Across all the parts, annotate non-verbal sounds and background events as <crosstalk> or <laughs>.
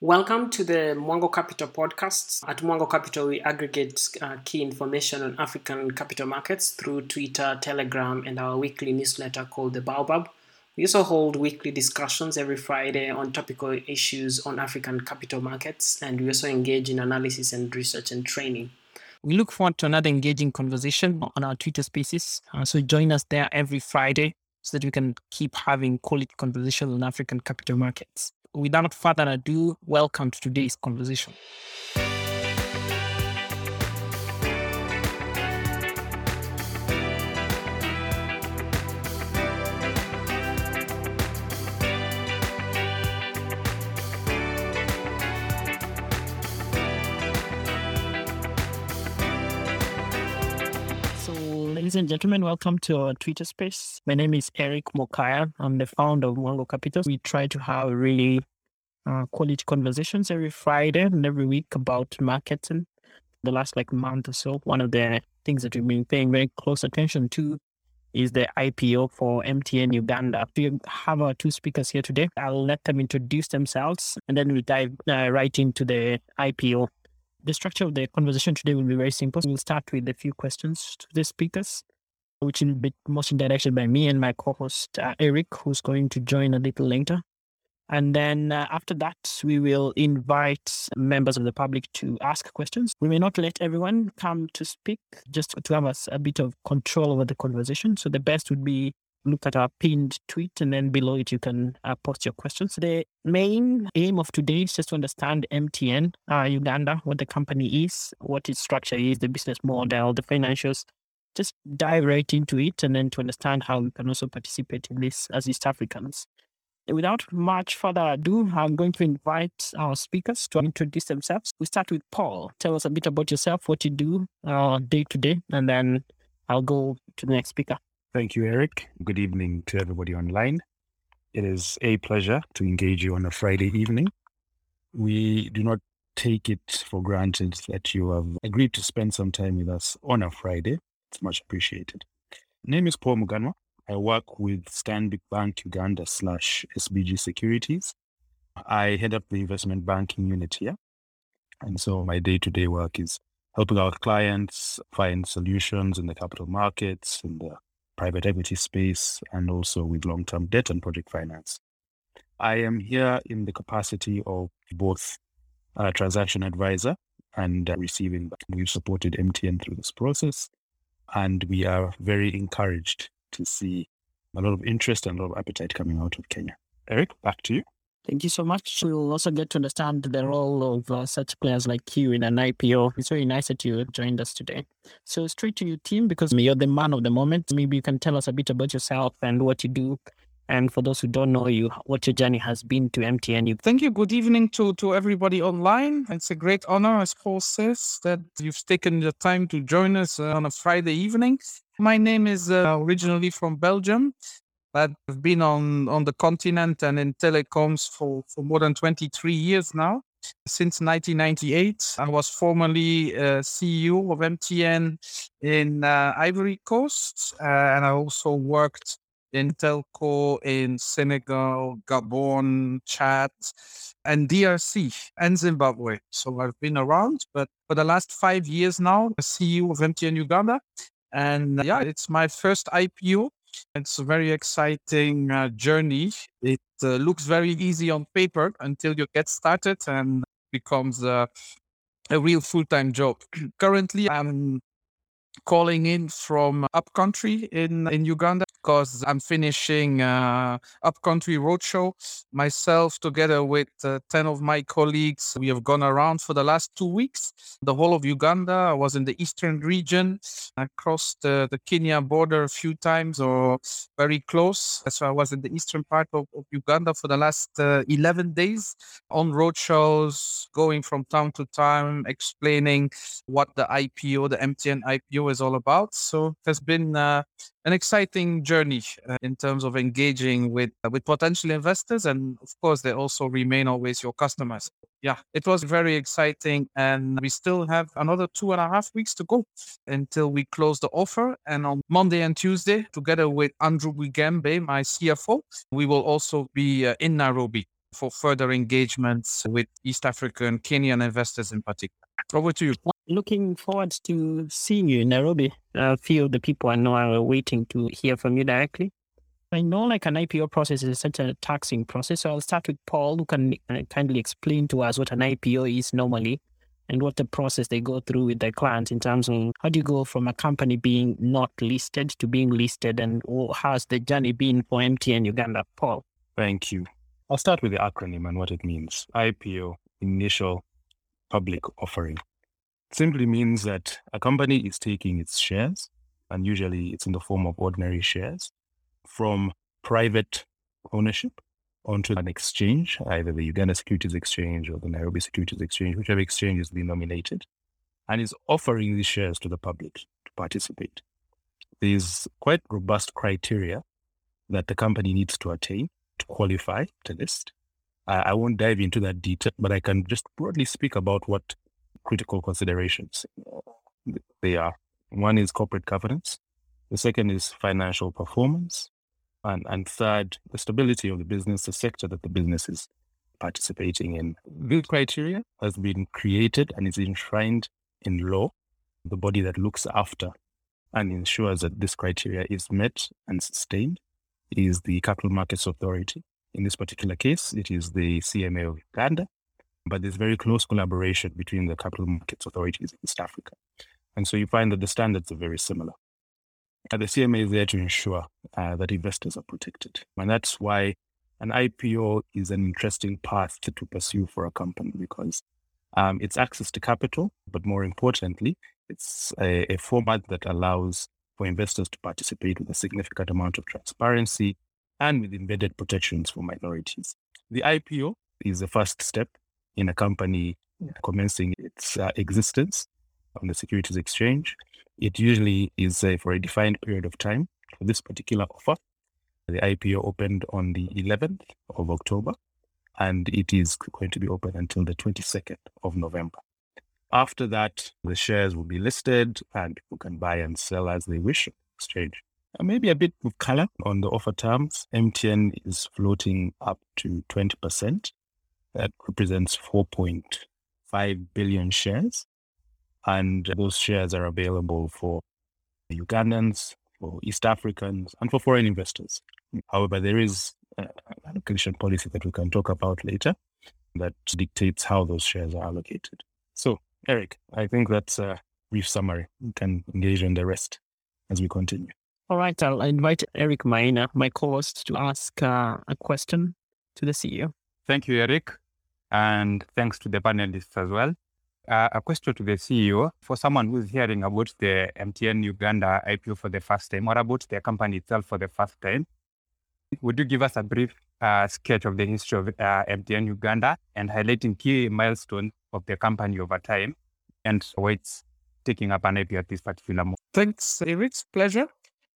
Welcome to the Mwango Capital podcast. At Mwango Capital, we aggregate uh, key information on African capital markets through Twitter, Telegram, and our weekly newsletter called The Baobab. We also hold weekly discussions every Friday on topical issues on African capital markets, and we also engage in analysis and research and training. We look forward to another engaging conversation on our Twitter spaces. Uh, so join us there every Friday so that we can keep having quality conversations on African capital markets without further ado, welcome to today's conversation. Ladies and gentlemen, welcome to our Twitter space. My name is Eric Mokaya. I'm the founder of Mwango Capital. We try to have really uh, quality conversations every Friday and every week about marketing. The last like month or so, one of the things that we've been paying very close attention to is the IPO for MTN Uganda. We have our two speakers here today. I'll let them introduce themselves and then we'll dive uh, right into the IPO the structure of the conversation today will be very simple. We'll start with a few questions to the speakers, which will be mostly directed by me and my co-host uh, Eric, who's going to join a little later. And then uh, after that, we will invite members of the public to ask questions. We may not let everyone come to speak, just to have us a bit of control over the conversation. So the best would be look at our pinned tweet, and then below it, you can uh, post your questions. The main aim of today is just to understand MTN uh, Uganda, what the company is, what its structure is, the business model, the financials. Just dive right into it, and then to understand how we can also participate in this as East Africans. Without much further ado, I'm going to invite our speakers to introduce themselves. We start with Paul. Tell us a bit about yourself, what you do uh, day to day, and then I'll go to the next speaker. Thank you, Eric. Good evening to everybody online. It is a pleasure to engage you on a Friday evening. We do not take it for granted that you have agreed to spend some time with us on a Friday. It's much appreciated. Name is Paul Muganwa. I work with Stanbic Bank Uganda slash SBG Securities. I head up the investment banking unit here. And so my day to day work is helping our clients find solutions in the capital markets, in the private equity space and also with long term debt and project finance. I am here in the capacity of both a transaction advisor and receiving. We've supported MTN through this process, and we are very encouraged to see a lot of interest and a lot of appetite coming out of Kenya. Eric, back to you. Thank you so much. We'll also get to understand the role of uh, such players like you in an IPO. It's very nice that you joined us today. So, straight to your team, because you're the man of the moment. Maybe you can tell us a bit about yourself and what you do. And for those who don't know you, what your journey has been to MTN. Thank you. Good evening to, to everybody online. It's a great honor, as Paul says, that you've taken the time to join us uh, on a Friday evening. My name is uh, originally from Belgium. I've been on, on the continent and in telecoms for, for more than 23 years now. Since 1998, I was formerly uh, CEO of MTN in uh, Ivory Coast, uh, and I also worked in telco in Senegal, Gabon, Chad, and DRC and Zimbabwe. So I've been around, but for the last five years now, CEO of MTN Uganda. And yeah, it's my first IPO it's a very exciting uh, journey. It uh, looks very easy on paper until you get started and becomes a real full time job. <clears throat> Currently, I'm calling in from upcountry in, in Uganda because I'm finishing uh, upcountry roadshow myself together with uh, 10 of my colleagues. We have gone around for the last two weeks, the whole of Uganda. I was in the eastern region, I crossed the, the Kenya border a few times or very close. So I was in the eastern part of, of Uganda for the last uh, 11 days on roadshows, going from town to town, explaining what the IPO, the MTN IPO is all about. So it has been uh, an exciting journey uh, in terms of engaging with uh, with potential investors, and of course, they also remain always your customers. Yeah, it was very exciting, and we still have another two and a half weeks to go until we close the offer. And on Monday and Tuesday, together with Andrew Bugembe, my CFO, we will also be uh, in Nairobi for further engagements with East African, Kenyan investors in particular. Over to you. Looking forward to seeing you in Nairobi. A few of the people I know are waiting to hear from you directly. I know like an IPO process is such a taxing process. So I'll start with Paul, who can uh, kindly explain to us what an IPO is normally and what the process they go through with their clients in terms of how do you go from a company being not listed to being listed and how's the journey been for MTN Uganda? Paul. Thank you. I'll start with the acronym and what it means. IPO, initial public offering. Simply means that a company is taking its shares, and usually it's in the form of ordinary shares, from private ownership onto an exchange, either the Uganda Securities Exchange or the Nairobi Securities Exchange, whichever exchange is being nominated, and is offering these shares to the public to participate. There's quite robust criteria that the company needs to attain to qualify to list. I, I won't dive into that detail, but I can just broadly speak about what critical considerations they are. One is corporate governance. The second is financial performance. And, and third, the stability of the business, the sector that the business is participating in. This criteria has been created and is enshrined in law, the body that looks after and ensures that this criteria is met and sustained is the Capital Markets Authority. In this particular case, it is the CMA of Uganda, but there's very close collaboration between the capital markets authorities in East Africa. And so you find that the standards are very similar. Uh, the CMA is there to ensure uh, that investors are protected. And that's why an IPO is an interesting path to, to pursue for a company because um, it's access to capital, but more importantly, it's a, a, format that allows for investors to participate with a significant amount of transparency and with embedded protections for minorities. The IPO is the first step in a company commencing its uh, existence on the Securities Exchange. It usually is uh, for a defined period of time. For this particular offer, the IPO opened on the 11th of October, and it is going to be open until the 22nd of November. After that, the shares will be listed and people can buy and sell as they wish on the exchange. And maybe a bit of color on the offer terms. MTN is floating up to 20%. That represents 4.5 billion shares and those shares are available for Ugandans, for East Africans, and for foreign investors. However, there is an allocation policy that we can talk about later that dictates how those shares are allocated. So, Eric, I think that's a brief summary. We can engage in the rest as we continue. All right, I'll invite Eric Maina, my co-host, to ask uh, a question to the CEO. Thank you, Eric, and thanks to the panelists as well. Uh, a question to the CEO for someone who's hearing about the MTN Uganda IPO for the first time or about the company itself for the first time. Would you give us a brief uh, sketch of the history of uh, MTN Uganda and highlighting key milestones of the company over time and why it's taking up an IPO at this particular moment? Thanks, Eric. Pleasure.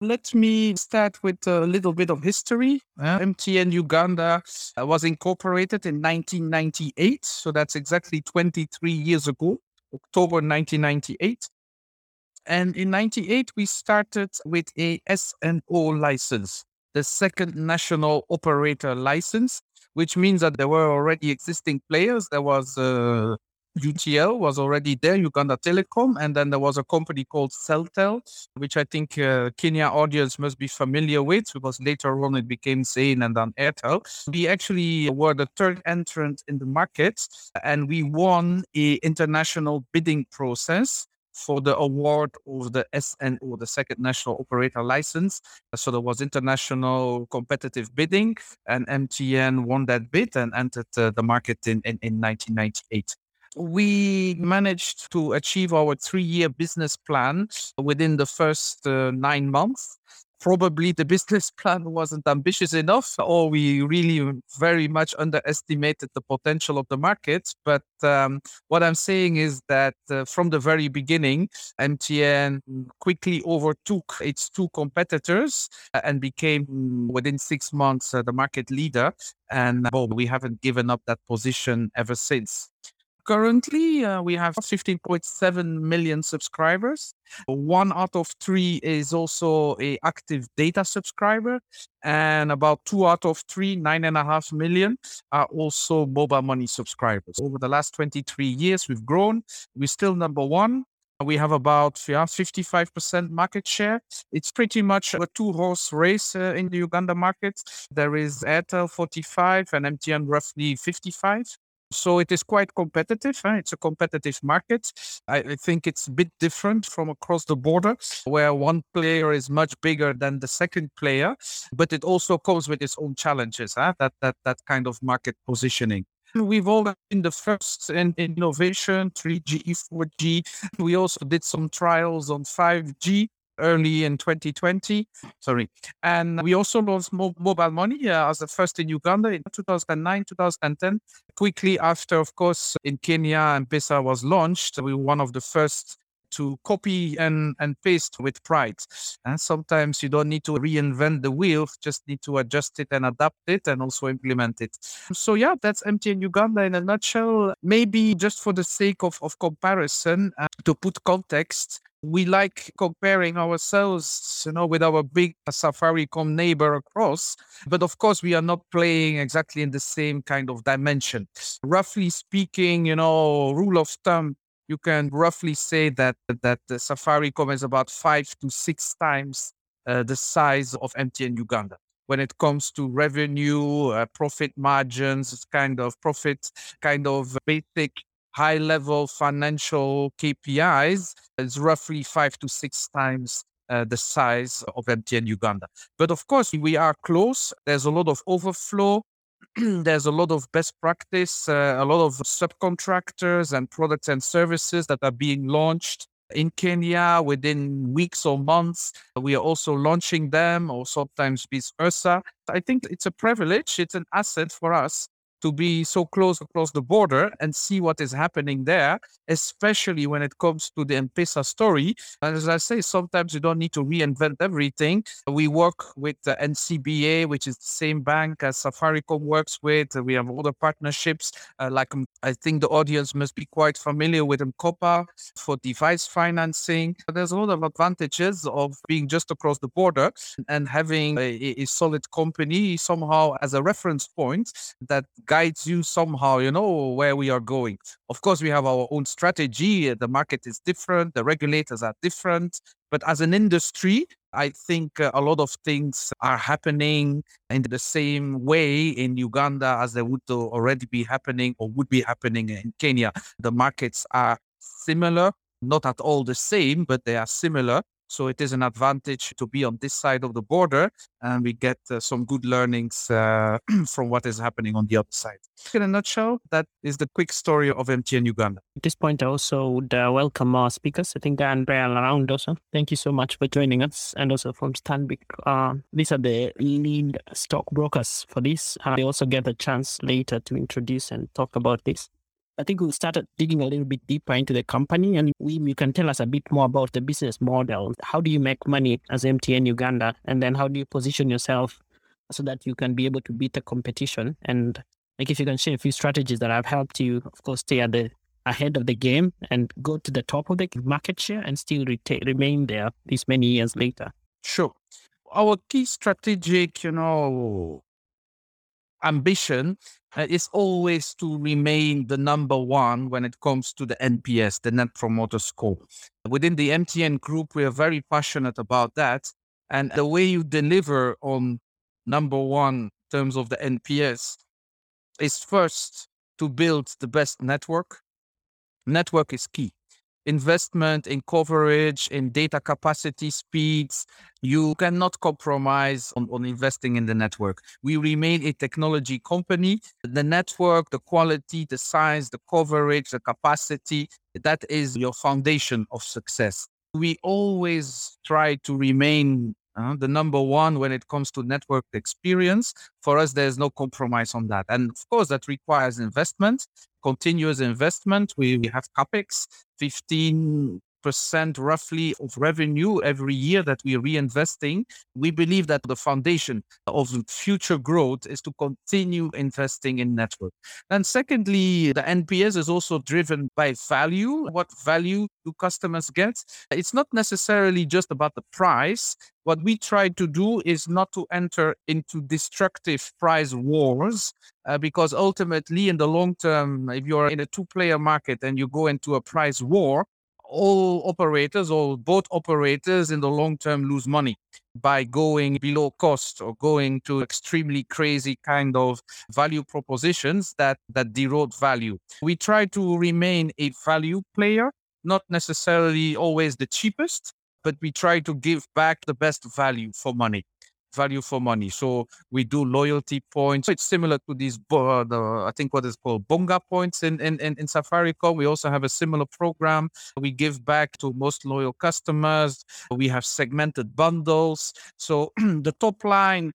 Let me start with a little bit of history. Uh, MTN Uganda uh, was incorporated in 1998, so that's exactly 23 years ago, October 1998. And in 98, we started with a SNO license, the second national operator license, which means that there were already existing players. There was uh, UTL was already there, Uganda Telecom, and then there was a company called Celtel, which I think uh, Kenya audience must be familiar with because later on it became Zain and then Airtel. We actually were the third entrant in the market, and we won a international bidding process for the award of the SNO, the second national operator license. So there was international competitive bidding, and MTN won that bid and entered uh, the market in, in, in 1998 we managed to achieve our three year business plan within the first uh, nine months. Probably the <laughs> business plan wasn't ambitious enough, or we really very much underestimated the potential of the market. But um, what I'm saying is that uh, from the very beginning, MTN quickly overtook its two competitors uh, and became, within six months, uh, the market leader. And well, we haven't given up that position ever since Currently, uh, we have 15.7 million subscribers. One out of three is also a active data subscriber, and about two out of three, nine and a half million, are also mobile money subscribers. Over the last 23 years, we've grown. We're still number one. We have about yeah, 55% market share. It's pretty much a two horse race uh, in the Uganda market. There is Airtel 45 and MTN roughly 55. So it is quite competitive. Eh? It's a competitive market. I, I, think it's a bit different from across the border, where one player is much bigger than the second player, but it also comes with its own challenges. Eh? That that that kind of market positioning. We've all been the first in innovation, 3G, 4G. We also did some trials on 5G early in 2020. Sorry. And we also launched mo- mobile money uh, as the first in Uganda in 2009, 2010. Quickly after, of course, in Kenya, M-Pesa was launched. We were one of the first to copy and, and paste with pride. And sometimes you don't need to reinvent the wheel, just need to adjust it and adapt it and also implement it. So yeah, that's MTN Uganda in a nutshell. Maybe just for the sake of, of comparison, uh, to put context, we like comparing ourselves, you know, with our big Safaricom neighbor across. But of course, we are not playing exactly in the same kind of dimension. Roughly speaking, you know, rule of thumb, you can roughly say that that the Safaricom is about five to six times uh, the size of MTN Uganda when it comes to revenue, uh, profit margins, kind of profit, kind of basic high level financial KPIs is roughly five to six times uh, the size of MTN Uganda. But of course, we are close. There's a lot of overflow. <clears throat> There's a lot of best practice, uh, a lot of subcontractors and products and services that are being launched in Kenya within weeks or months. We are also launching them, or sometimes vice versa. I think it's a privilege, it's an asset for us to be so close across the border and see what is happening there, especially when it comes to the M-Pesa story. And as I say, sometimes you don't need to reinvent everything. We work with the NCBA, which is the same bank as Safaricom works with. We have other partnerships, uh, like um, I think the audience must be quite familiar with M-KOPA for device financing. There's a lot of advantages of being just across the border and having a, a solid company somehow as a reference point that guides you somehow, you know, where we are going. Of course, we have our own strategy. The market is different, the regulators are different. But as an industry, I think uh, a lot of things are happening in the same way in Uganda as they would already be happening or would be happening in Kenya. The markets are similar, not at all the same, but they are similar. So it is an advantage to be on this side of the border, and we get uh, some good learnings uh, <clears throat> from what is happening on the other side. In a nutshell, that is the quick story of MTN Uganda. At this point, I also would uh, welcome our speakers. I think Andrea around also. Thank you so much for joining us, and also from Stanbic. Uh, these are the lead stockbrokers for this. They also get a chance later to introduce and talk about this. I think we started digging a little bit deeper into the company and we, you can tell us a bit more about the business model. How do you make money as MTN Uganda? And then how do you position yourself so that you can be able to beat the competition? And like if you can share a few strategies that have helped you, of course, stay at the ahead of the game and go to the top of the market share and still reta- remain there these many years later. Sure. Our key strategic, you know, ambition uh, is always to remain the number one when it comes to the NPS, the Net Promoter Score. Within the MTN group, we are very passionate about that. And the way you deliver on number one in terms of the NPS is first to build the best network. Network is key investment in coverage, in data capacity, speeds. You cannot compromise on, on investing in the network. We remain a technology company. The network, the quality, the size, the coverage, the capacity, that is your foundation of success. We always try to remain uh, the number one when it comes to network experience. For us, there's no compromise on that. And of course, that requires investment continuous investment. We, we have capex, 15 percent roughly of revenue every year that we're reinvesting. We believe that the foundation of future growth is to continue investing in network. And secondly, the NPS is also driven by value. What value do customers get? It's not necessarily just about the price. What we try to do is not to enter into destructive price wars, uh, because ultimately, in the long term, if you're in a two player market and you go into a price war, all operators or boat operators in the long term lose money by going below cost or going to extremely crazy kind of value propositions that that erode value. We try to remain a value player, not necessarily always the cheapest, but we try to give back the best value for money value for money. So we do loyalty points. It's similar to these, uh, the, I think what is called Bonga points in, in, in, in Safaricom. We also have a similar program. We give back to most loyal customers. We have segmented bundles. So <clears throat> the top line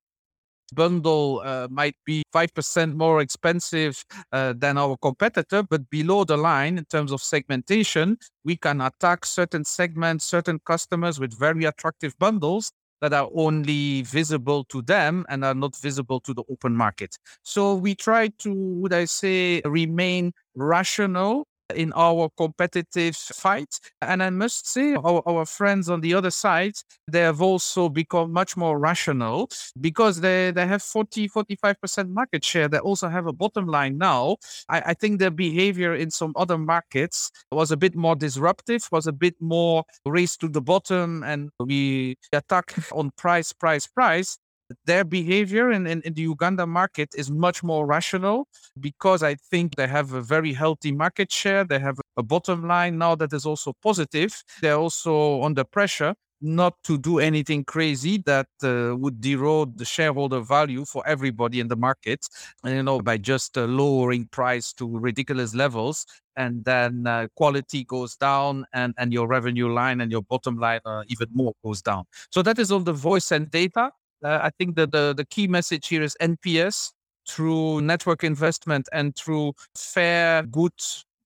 bundle uh, might be 5% more expensive uh, than our competitor, but below the line, in terms of segmentation, we can attack certain segments, certain customers with very attractive bundles that are only visible to them and are not visible to the open market. So we try to, would I say, remain rational in our competitive fight. And I must say, our, our friends on the other side, they have also become much more rational because they, they have 40, 45% market share. They also have a bottom line now. I, I think their behavior in some other markets was a bit more disruptive, was a bit more race to the bottom, and we attack on price, price, price their behavior in, in, in, the Uganda market is much more rational because I think they have a very healthy market share. They have a bottom line now that is also positive. They're also under pressure not to do anything crazy that uh, would erode the shareholder value for everybody in the market, and, you know, by just uh, lowering price to ridiculous levels. And then uh, quality goes down, and, and your revenue line and your bottom line uh, even more goes down. So that is on the voice and data. Uh, I think that the, the key message here is NPS through network investment and through fair, good,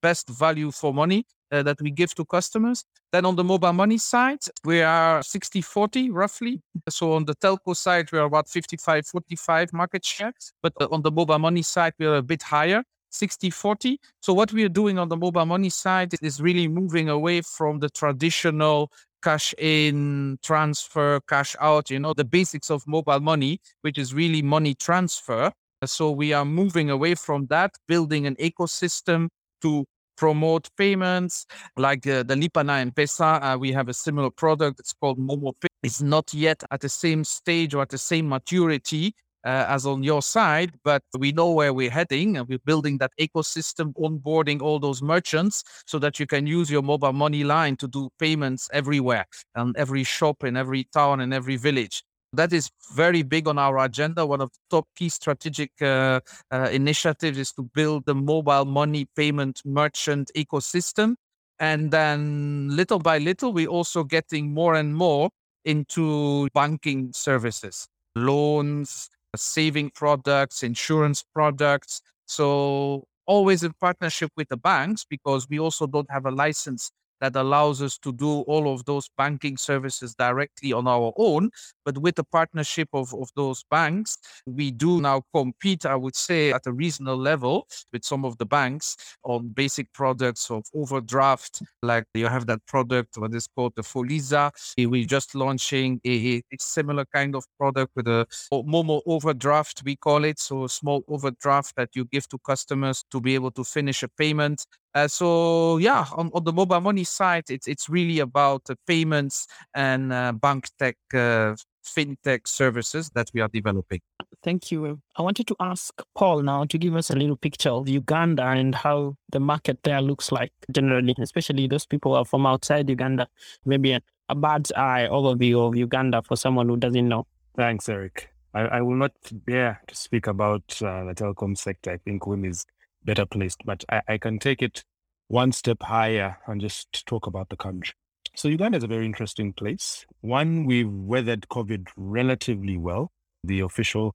best value for money uh, that we give to customers. Then on the mobile money side, we are 60 40 roughly. So on the telco side, we are about 55 45 market share. But uh, on the mobile money side, we are a bit higher. 60 40. So, what we are doing on the mobile money side is really moving away from the traditional cash in, transfer, cash out, you know, the basics of mobile money, which is really money transfer. So we are moving away from that, building an ecosystem to promote payments like uh, the Lipa na M-Pesa. Uh, we have a similar product. It's called Momo Pay. It's not yet at the same stage or at the same maturity uh, as on your side, but we know where we're heading and we're building that ecosystem, onboarding all those merchants so that you can use your mobile money line to do payments everywhere and every shop in every town and every village. That is very big on our agenda. One of the top key strategic uh, uh, initiatives is to build the mobile money payment merchant ecosystem. And then little by little, we're also getting more and more into banking services, loans, Uh, saving products, insurance products. So always in partnership with the banks because we also don't have a license that allows us to do all of those banking services directly on our own. But with the partnership of, of those banks, we do now compete, I would say, at a reasonable level with some of the banks on basic products of overdraft. Like you have that product, what is called the Fuliza. We're just launching a, a similar kind of product with a Momo overdraft, we call it. So a small overdraft that you give to customers to be able to finish a payment uh, so yeah, on, on the mobile money side, it's it's really about uh, payments and uh, bank tech, uh, fintech services that we are developing. Thank you. I wanted to ask Paul now to give us a little picture of Uganda and how the market there looks like generally, especially those people who are from outside Uganda. Maybe a, a bird's eye overview of Uganda for someone who doesn't know. Thanks, Eric. I, I will not dare to speak about uh, the telecom sector. I think Wim is better placed. But I, I can take it one step higher and just talk about the country. So Uganda is a very interesting place. One, we've weathered COVID relatively well. The official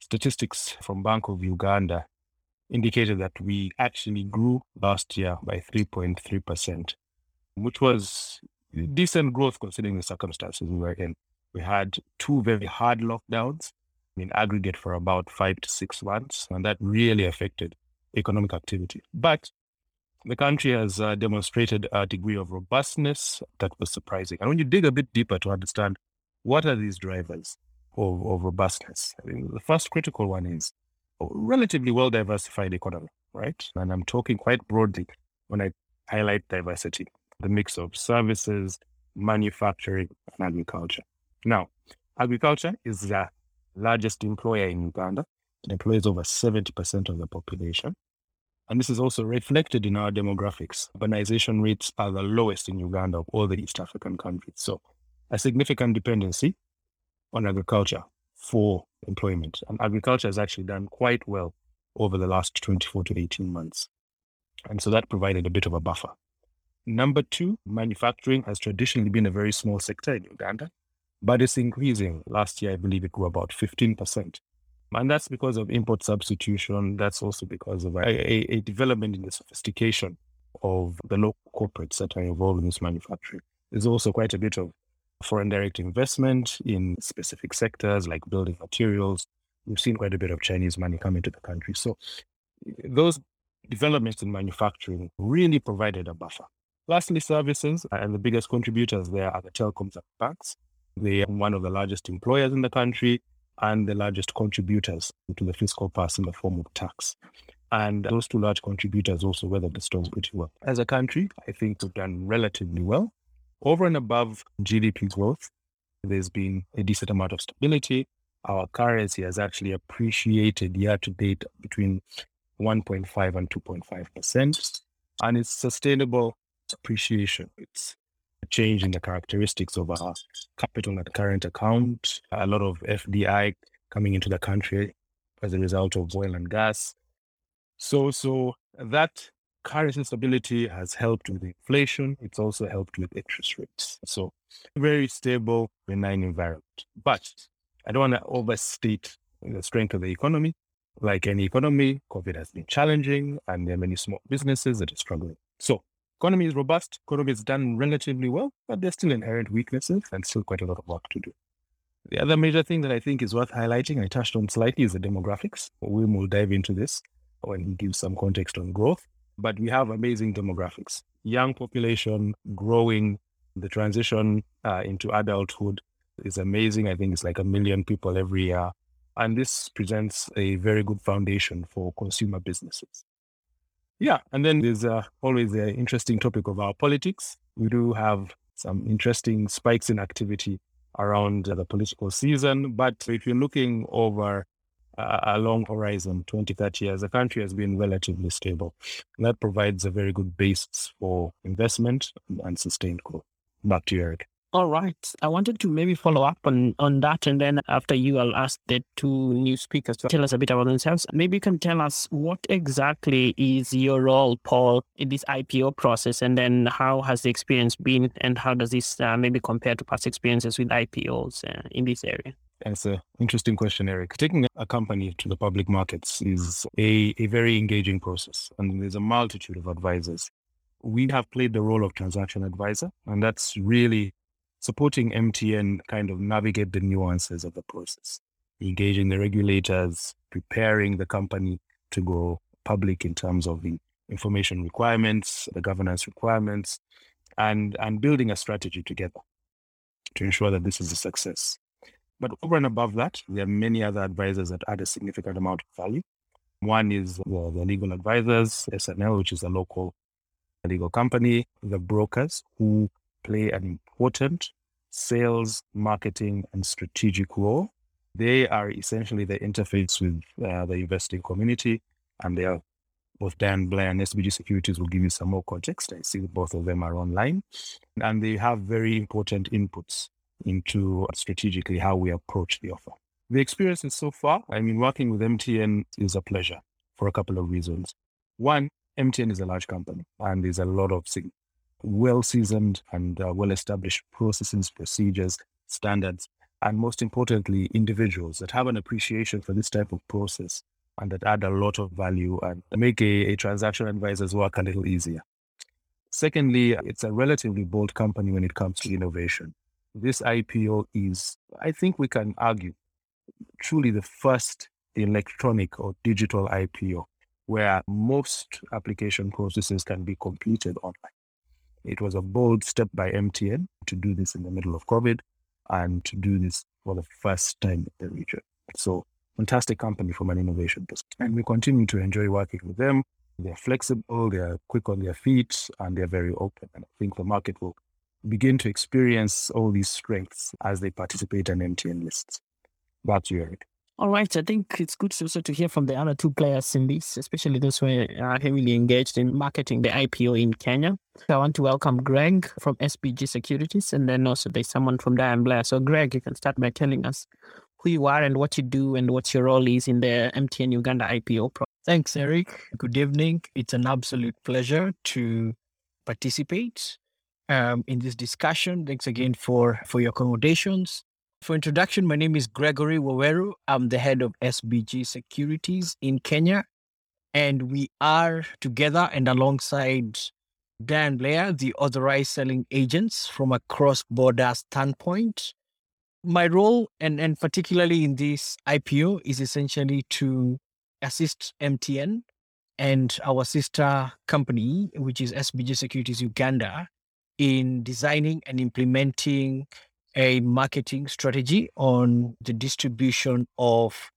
statistics from Bank of Uganda indicated that we actually grew last year by 3.3%. which was decent growth considering the circumstances we were in. We had two very hard lockdowns in aggregate for about five to six months, and that really affected economic activity. But the country has uh, demonstrated a degree of robustness that was surprising. And when you dig a bit deeper to understand what are these drivers of, of robustness, I mean, the first critical one is a relatively well diversified economy, right? And I'm talking quite broadly when I highlight diversity, the mix of services, manufacturing, and agriculture. Now, agriculture is the largest employer in Uganda. It employs over 70% of the population. And this is also reflected in our demographics. Urbanization rates are the lowest in Uganda of all the East African countries. So, a significant dependency on agriculture for employment. And agriculture has actually done quite well over the last 24 to 18 months. And so that provided a bit of a buffer. Number two, manufacturing has traditionally been a very small sector in Uganda, but it's increasing. Last year, I believe it grew about 15%. And that's because of import substitution. That's also because of a, a, a development in the sophistication of the local corporates that are involved in this manufacturing. There's also quite a bit of foreign direct investment in specific sectors like building materials. We've seen quite a bit of Chinese money come into the country. So those developments in manufacturing really provided a buffer. Lastly, services, and the biggest contributors there are the telecoms and banks. They are one of the largest employers in the country and the largest contributors to the fiscal purse in the form of tax. And those two large contributors also weathered the storms pretty well. As a country, I think we've done relatively well. Over and above GDP growth, there's been a decent amount of stability. Our currency has actually appreciated year to date between 1.5 and 2.5%. And it's sustainable appreciation. It's change in the characteristics of our capital and current account, a lot of FDI coming into the country as a result of oil and gas. So, so that currency stability has helped with inflation. It's also helped with interest rates. So, very stable, benign environment. But I don't want to overstate the strength of the economy. Like any economy, COVID has been challenging, and there are many small businesses that are struggling. So, economy is robust, economy is done relatively well, but there's still inherent weaknesses and still quite a lot of work to do. The other major thing that I think is worth highlighting, I touched on slightly, is the demographics. We will dive into this when he gives some context on growth. But we have amazing demographics. Young population growing, the transition uh, into adulthood is amazing. I think it's like a million people every year. And this presents a very good foundation for consumer businesses. Yeah. And then there's uh, always the interesting topic of our politics. We do have some interesting spikes in activity around uh, the political season. But if you're looking over a long horizon, 20, 30 years, the country has been relatively stable. That provides a very good basis for investment and sustained growth. Back to you, Eric. All right. I wanted to maybe follow up on, on that. And then after you, I'll ask the two new speakers to tell us a bit about themselves. Maybe you can tell us what exactly is your role, Paul, in this IPO process? And then how has the experience been? And how does this uh, maybe compare to past experiences with IPOs uh, in this area? That's an interesting question, Eric. Taking a company to the public markets is a, a very engaging process, and there's a multitude of advisors. We have played the role of transaction advisor, and that's really supporting MTN kind of navigate the nuances of the process, engaging the regulators, preparing the company to go public in terms of the information requirements, the governance requirements, and, and building a strategy together to ensure that this is a success. But over and above that, there are many other advisors that add a significant amount of value. One is the, the legal advisors, S&L, which is a local legal company, the brokers who play an important sales, marketing, and strategic role. They are essentially the interface with uh, the investing community, and they are both Dyer and Blair and SBG Securities will give you some more context. I see both of them are online, and they have very important inputs into strategically how we approach the offer. The experiences so far, I mean, working with MTN is a pleasure for a couple of reasons. One, MTN is a large company and there's a lot of well seasoned and uh, well established processes, procedures, standards, and most importantly, individuals that have an appreciation for this type of process and that add a lot of value and make a, a transaction advisor's work a little easier. Secondly, it's a relatively bold company when it comes to innovation. This IPO is, I think we can argue, truly the first electronic or digital IPO where most application processes can be completed online. It was a bold step by MTN to do this in the middle of COVID and to do this for the first time in the region. So, fantastic company from an innovation perspective. And we continue to enjoy working with them. They're flexible, they're quick on their feet, and they're very open. And I think the market will begin to experience all these strengths as they participate in MTN lists. Back to. All right. I think it's good also to hear from the other two players in this, especially those who are heavily engaged in marketing the IPO in Kenya. I want to welcome Greg from SBG Securities, and then also there's someone from Dyer & Blair. So, Greg, you can start by telling us who you are and what you do and what your role is in the MTN Uganda IPO process. Thanks, Eric. Good evening. It's an absolute pleasure to participate um, in this discussion. Thanks again for, for your accommodations. For introduction, my name is Gregory Waweru. I'm the head of SBG Securities in Kenya. And we are together and alongside Dyer and Blair, the authorized selling agents from a cross border standpoint. My role, and, and particularly in this IPO, is essentially to assist MTN and our sister company, which is SBG Securities Uganda, in designing and implementing a marketing strategy on the distribution of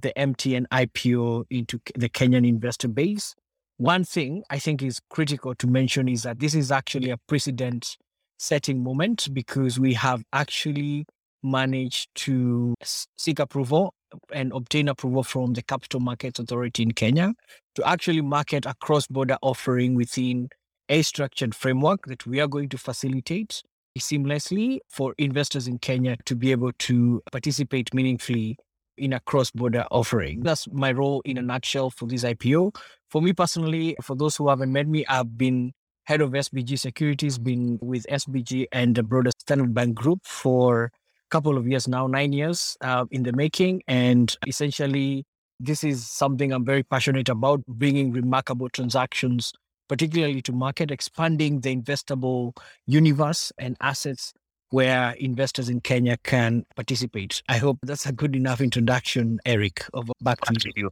the MTN IPO into the Kenyan investor base. One thing I think is critical to mention is that this is actually a precedent setting moment because we have actually managed to seek approval and obtain approval from the Capital Markets Authority in Kenya to actually market a cross border offering within a structured framework that we are going to facilitate seamlessly for investors in Kenya to be able to participate meaningfully in a cross border offering. That's my role in a nutshell for this IPO. For me personally, for those who haven't met me, I've been head of SBG Securities, been with SBG and the broader Standard Bank Group for a couple of years now, nine years uh, in the making. And essentially, this is something I'm very passionate about bringing remarkable transactions particularly to market, expanding the investable universe and assets where investors in Kenya can participate. I hope that's a good enough introduction, Eric. Over back to you.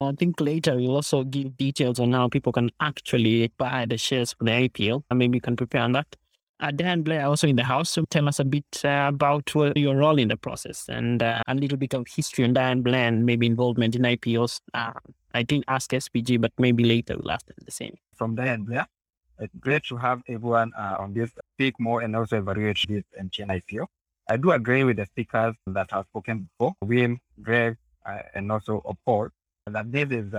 I think later we'll also give details on how people can actually buy the shares for the IPO, and maybe you can prepare on that. Uh, Dyer and Blair also in the house, so tell us a bit uh, about your role in the process and uh, a little bit of history on Dyer and Blair and maybe involvement in IPOs. Uh, I didn't ask SBG, but maybe later we'll ask them the same. From Dyer & Blair, it's great to have everyone uh, on this speak more and also evaluate this MTN IPO. I do agree with the speakers that have spoken before, William, Greg, uh, and also Paul, that this is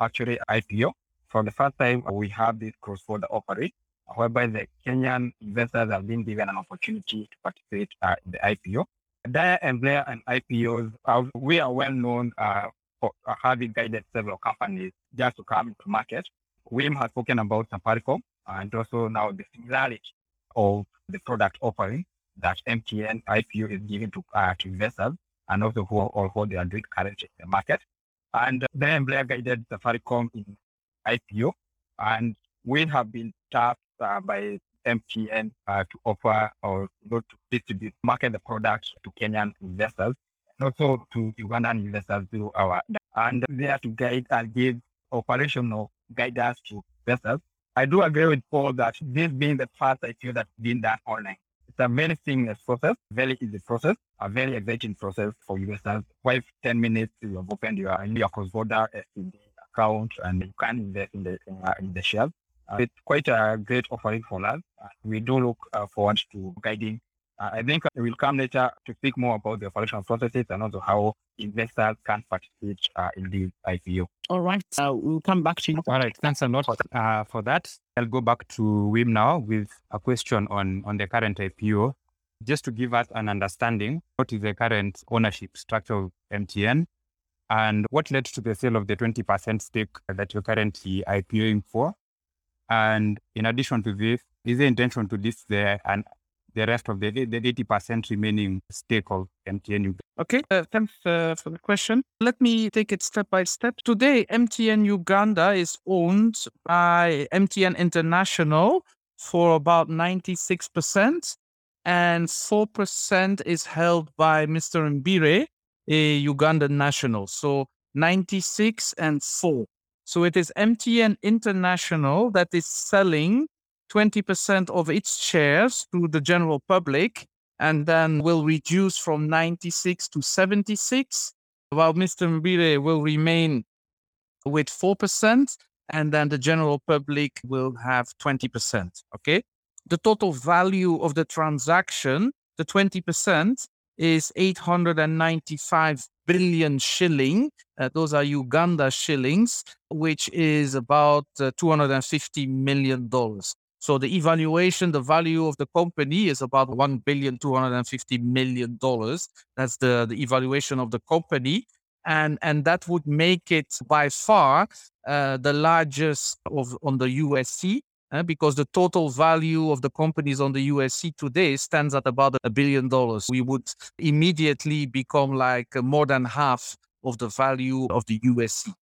actually IPO. For the first time, we have this cross-border offering whereby the Kenyan investors have been given an opportunity to participate uh, in the IPO. Dyer & Blair and IPOs, uh, we are well known uh, having guided several companies just to come to market. William has spoken about Safaricom and also now the similarity of the product offering that MTN IPO is giving to, uh, to investors and also who or what they are doing currently in the market. And then Blair guided Safaricom in IPO and we have been tapped uh, by MTN uh, to offer or go to distribute, market the products to Kenyan investors also to Ugandan investors through our and there to guide and give operational guidance to investors. I do agree with Paul that this being the first IPO that's been done online. It's a very seamless process, very easy process, a very exciting process for investors. Five, 10 minutes, you have opened your, your cross-border account and you can invest in the, uh, in the shares. Uh, it's quite a great offering for us. Uh, we do look uh, forward to guiding. Uh, I think we'll come later to speak more about the operational processes and also how investors can participate uh, in the IPO. All right. Uh, we'll come back to you. All right. Thanks a lot for, for that. I'll go back to Wim now with a question on, on the current IPO. Just to give us an understanding, what is the current ownership structure of MTN and what led to the sale of the 20% stake that you're currently IPOing for? And in addition to this, is the intention to list the and the rest of the the eighty percent remaining stake of MTN Okay, uh, thanks uh, for the question. Let me take it step by step. Today, MTN Uganda is owned by MTN International, for about 96%, and 4% is held by Mr. Mbire, a Ugandan national. So 96 and 4. So it is MTN International that is selling 20% of its shares to the general public and then will reduce from 96 to 76, while Mr. Mbire will remain with 4%, and then the general public will have 20%. Okay. The total value of the transaction, the 20%, is 895 billion shilling. Uh, those are Uganda shillings, which is about uh, 250 million dollars. So the evaluation, the value of the company is about one billion two hundred and fifty million dollars. That's the, the evaluation of the company, and and that would make it by far uh, the largest of on the USE. Uh, because the total value of the companies on the USE today stands at about a billion dollars. We would immediately become like more than half of the value of the USE.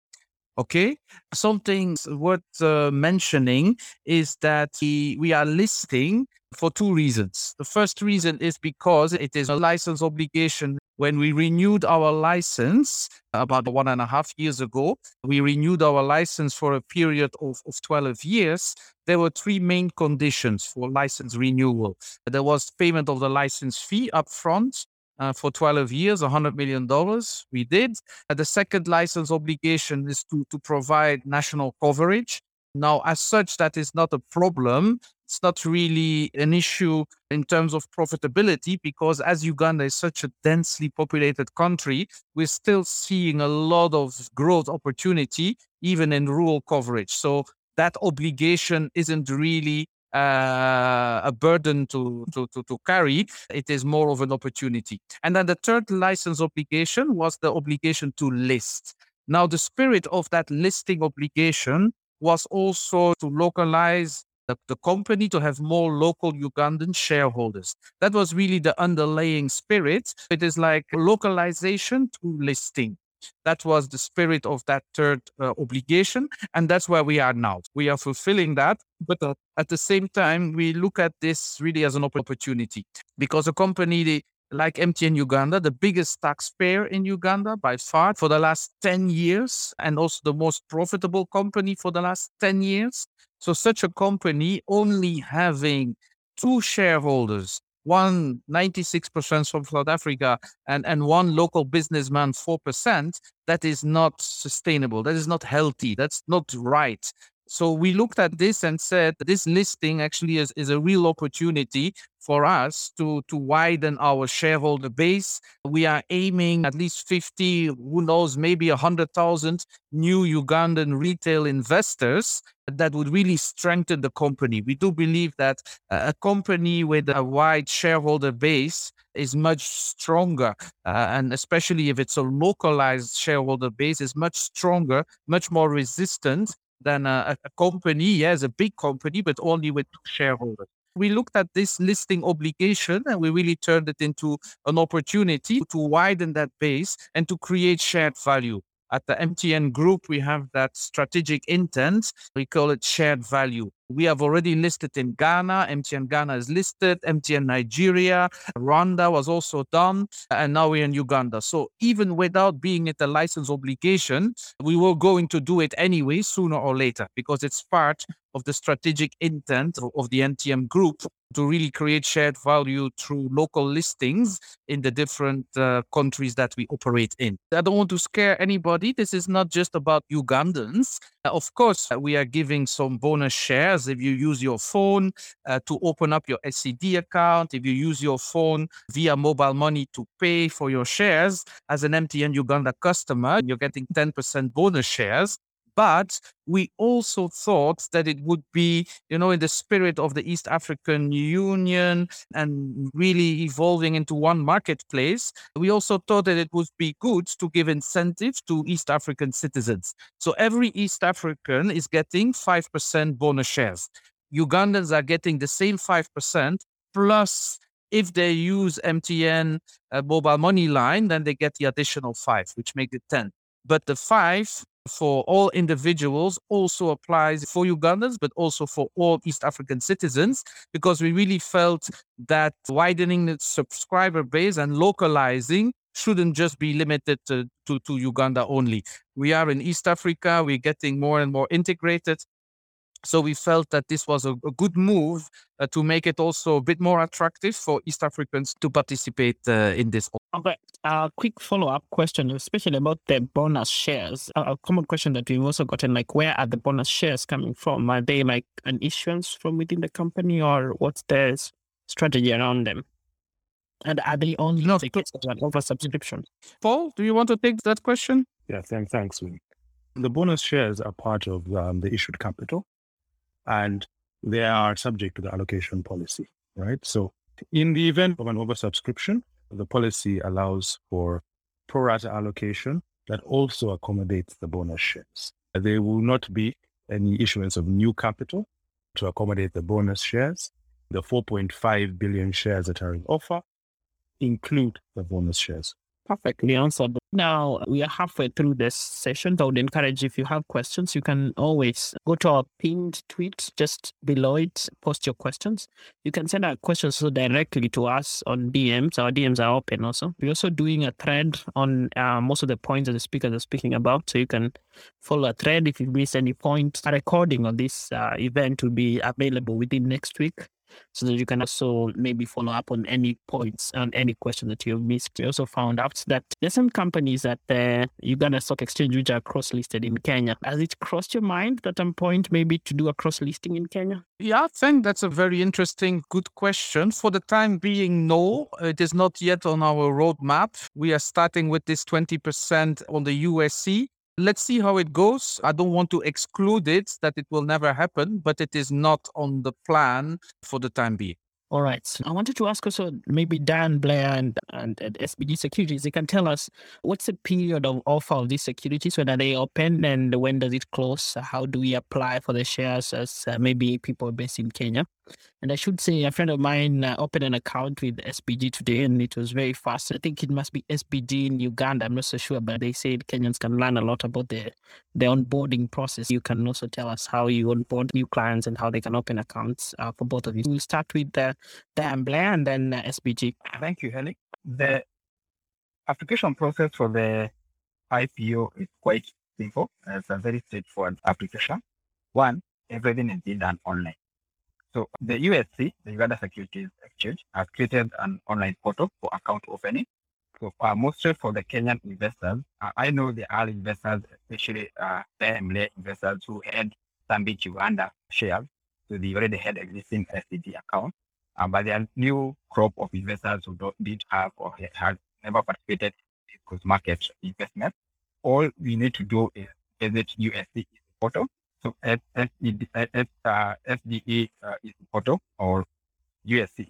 Okay. Something worth uh, mentioning is that we, we are listing for two reasons. The first reason is because it is a license obligation. When we renewed our license about one and a half years ago, we renewed our license for a period of, of 12 years. There were three main conditions for license renewal. There was payment of the license fee up front uh, for 12 years, $100 million. We did. Uh, the second license obligation is to, to provide national coverage. Now, as such, that is not a problem. It's not really an issue in terms of profitability because, as Uganda is such a densely populated country, we're still seeing a lot of growth opportunity, even in rural coverage. So, that obligation isn't really uh, a burden to, to, to, to carry. It is more of an opportunity. And then the third license obligation was the obligation to list. Now, the spirit of that listing obligation was also to localize the, the, company to have more local Ugandan shareholders. That was really the underlying spirit. It is like localization to listing. That was the spirit of that third uh, obligation. And that's where we are now. We are fulfilling that. But uh, at the same time, we look at this really as an opportunity because a company like MTN Uganda, the biggest taxpayer in Uganda by far for the last 10 years, and also the most profitable company for the last 10 years. So, such a company only having two shareholders one 96% from South Africa and, and one local businessman 4%, that is not sustainable. That is not healthy. That's not right. So we looked at this and said this listing actually is, is a real opportunity for us to, to widen our shareholder base. We are aiming at least 50, who knows, maybe 100,000 new Ugandan retail investors that would really strengthen the company. We do believe that a company with a wide shareholder base is much stronger, uh, and especially if it's a localized shareholder base, is much stronger, much more resistant than a, a company, yes, a big company, but only with shareholders. We looked at this listing obligation and we really turned it into an opportunity to widen that base and to create shared value. At the MTN group, we have that strategic intent. We call it shared value. We have already listed in Ghana. MTN Ghana is listed. MTN Nigeria, Rwanda was also done. And now we're in Uganda. So even without being at the license obligation, we were going to do it anyway, sooner or later, because it's part of the strategic intent of the MTN group to really create shared value through local listings in the different uh, countries that we operate in. I don't want to scare anybody. This is not just about Ugandans. Uh, of course, uh, we are giving some bonus shares if you use your phone uh, to open up your SCD account, if you use your phone via mobile money to pay for your shares as an MTN Uganda customer, you're getting 10% bonus shares. But we also thought that it would be, you know, in the spirit of the East African Union and really evolving into one marketplace. We also thought that it would be good to give incentives to East African citizens. So every East African is getting 5% bonus shares. Ugandans are getting the same 5% plus if they use MTN uh, mobile money line, then they get the additional five, which makes it 10. But the five for all individuals also applies for Ugandans, but also for all East African citizens, because we really felt that widening the subscriber base and localizing shouldn't just be limited to, to, to Uganda only. We are in East Africa, we're getting more and more integrated. So we felt that this was a, a good move uh, to make it also a bit more attractive for East Africans to participate uh, in this. Okay, a uh, quick follow-up question, especially about the bonus shares. A, a, common question that we've also gotten, like, where are the bonus shares coming from? Are they like an issuance from within the company, or what's the strategy around them? And are they only no, tickets an over subscription? Paul, do you want to take that question? Yeah, thanks, thanks. The bonus shares are part of um, the issued capital and they are subject to the allocation policy, right? So in the event of an oversubscription, the policy allows for pro rata allocation that also accommodates the bonus shares. There will not be any issuance of new capital to accommodate the bonus shares. The 4.5 billion shares that are in offer include the bonus shares perfectly answered. Now we are halfway through this session. I would encourage if you have questions, you can always go to our pinned tweet just below it, post your questions. You can send our questions so directly to us on DMs. Our DMs are open also. We're also doing a thread on uh, most of the points that the speakers are speaking about. So you can follow a thread if you miss any point. A recording of this uh, event will be available within next week so that you can also maybe follow up on any points and any question that you've missed. We also found out that there's some companies at the uh, Uganda Stock Exchange which are cross listed in Kenya. Has it crossed your mind at some point maybe to do a cross listing in Kenya? Yeah, I think that's a very interesting, good question. For the time being, no, it is not yet on our roadmap. We are starting with this 20% on the USE. Let's see how it goes. I don't want to exclude it that it will never happen, but it is not on the plan for the time being. All right. I wanted to ask also maybe Dan Blair and, and, and SBG Securities, they can tell us what's the period of offer of these securities? When are they open and when does it close? How do we apply for the shares as uh, maybe people based in Kenya? And I should say, a friend of mine uh, opened an account with SBG today and it was very fast. I think it must be SBG in Uganda. I'm not so sure, but they said Kenyans can learn a lot about the, the onboarding process. You can also tell us how you onboard new clients and how they can open accounts uh, for both of you. We'll start with uh, Dan Blair and then uh, SBG. Thank you, Heli. The application process for the IPO is quite simple. It's a very straightforward application. One, everything is done online. So the USE, the Uganda Securities Exchange, has created an online portal for account opening. So uh, mostly for the Kenyan investors, uh, I know the early investors, especially uh, the investors who had Stanbic Uganda shares, so they already had existing SCD account. Uh, but there are new crop of investors who don't, did have or had never participated in market investment. All we need to do is visit USE portal so F, F, F, uh, FDA uh, is the portal or USE.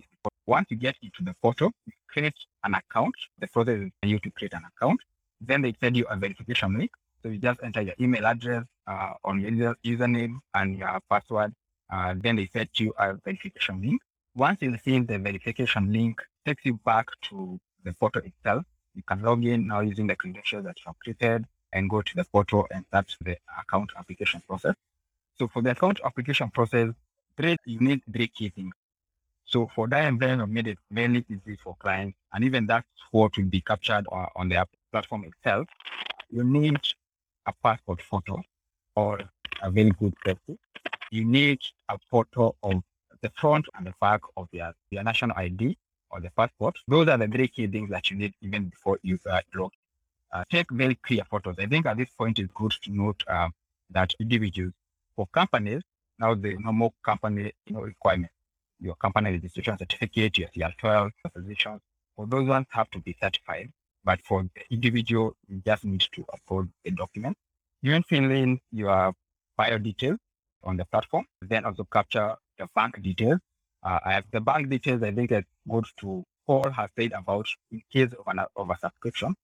Once you get into the portal, you create an account. The process is for you to create an account. Then they send you a verification link. So you just enter your email address uh, on your username and your password. Uh, then they send you a verification link. Once you receive the verification link, takes you back to the portal itself. You can log in now using the credentials that you have created and go to the portal and start the account application process. So for the account application process, three, you need three key things. So for that environment, made it very easy for clients, and even that's what will be captured on the platform itself. You need a passport photo or a very good selfie. You need a photo of the front and the back of your, your national ID or the passport. Those are the three key things that you need even before you uh, log uh, take very clear photos. I think at this point it's good to note uh, that individuals, for companies, now the normal company you know, requirement, your company registration certificate, your CR12 positions, for those ones have to be certified. But for the individual, you just need to upload a document. You can fill in your bio details on the platform, then also capture the bank details. Uh, I have the bank details. I think it's good to Paul has said about in case of an of a subscription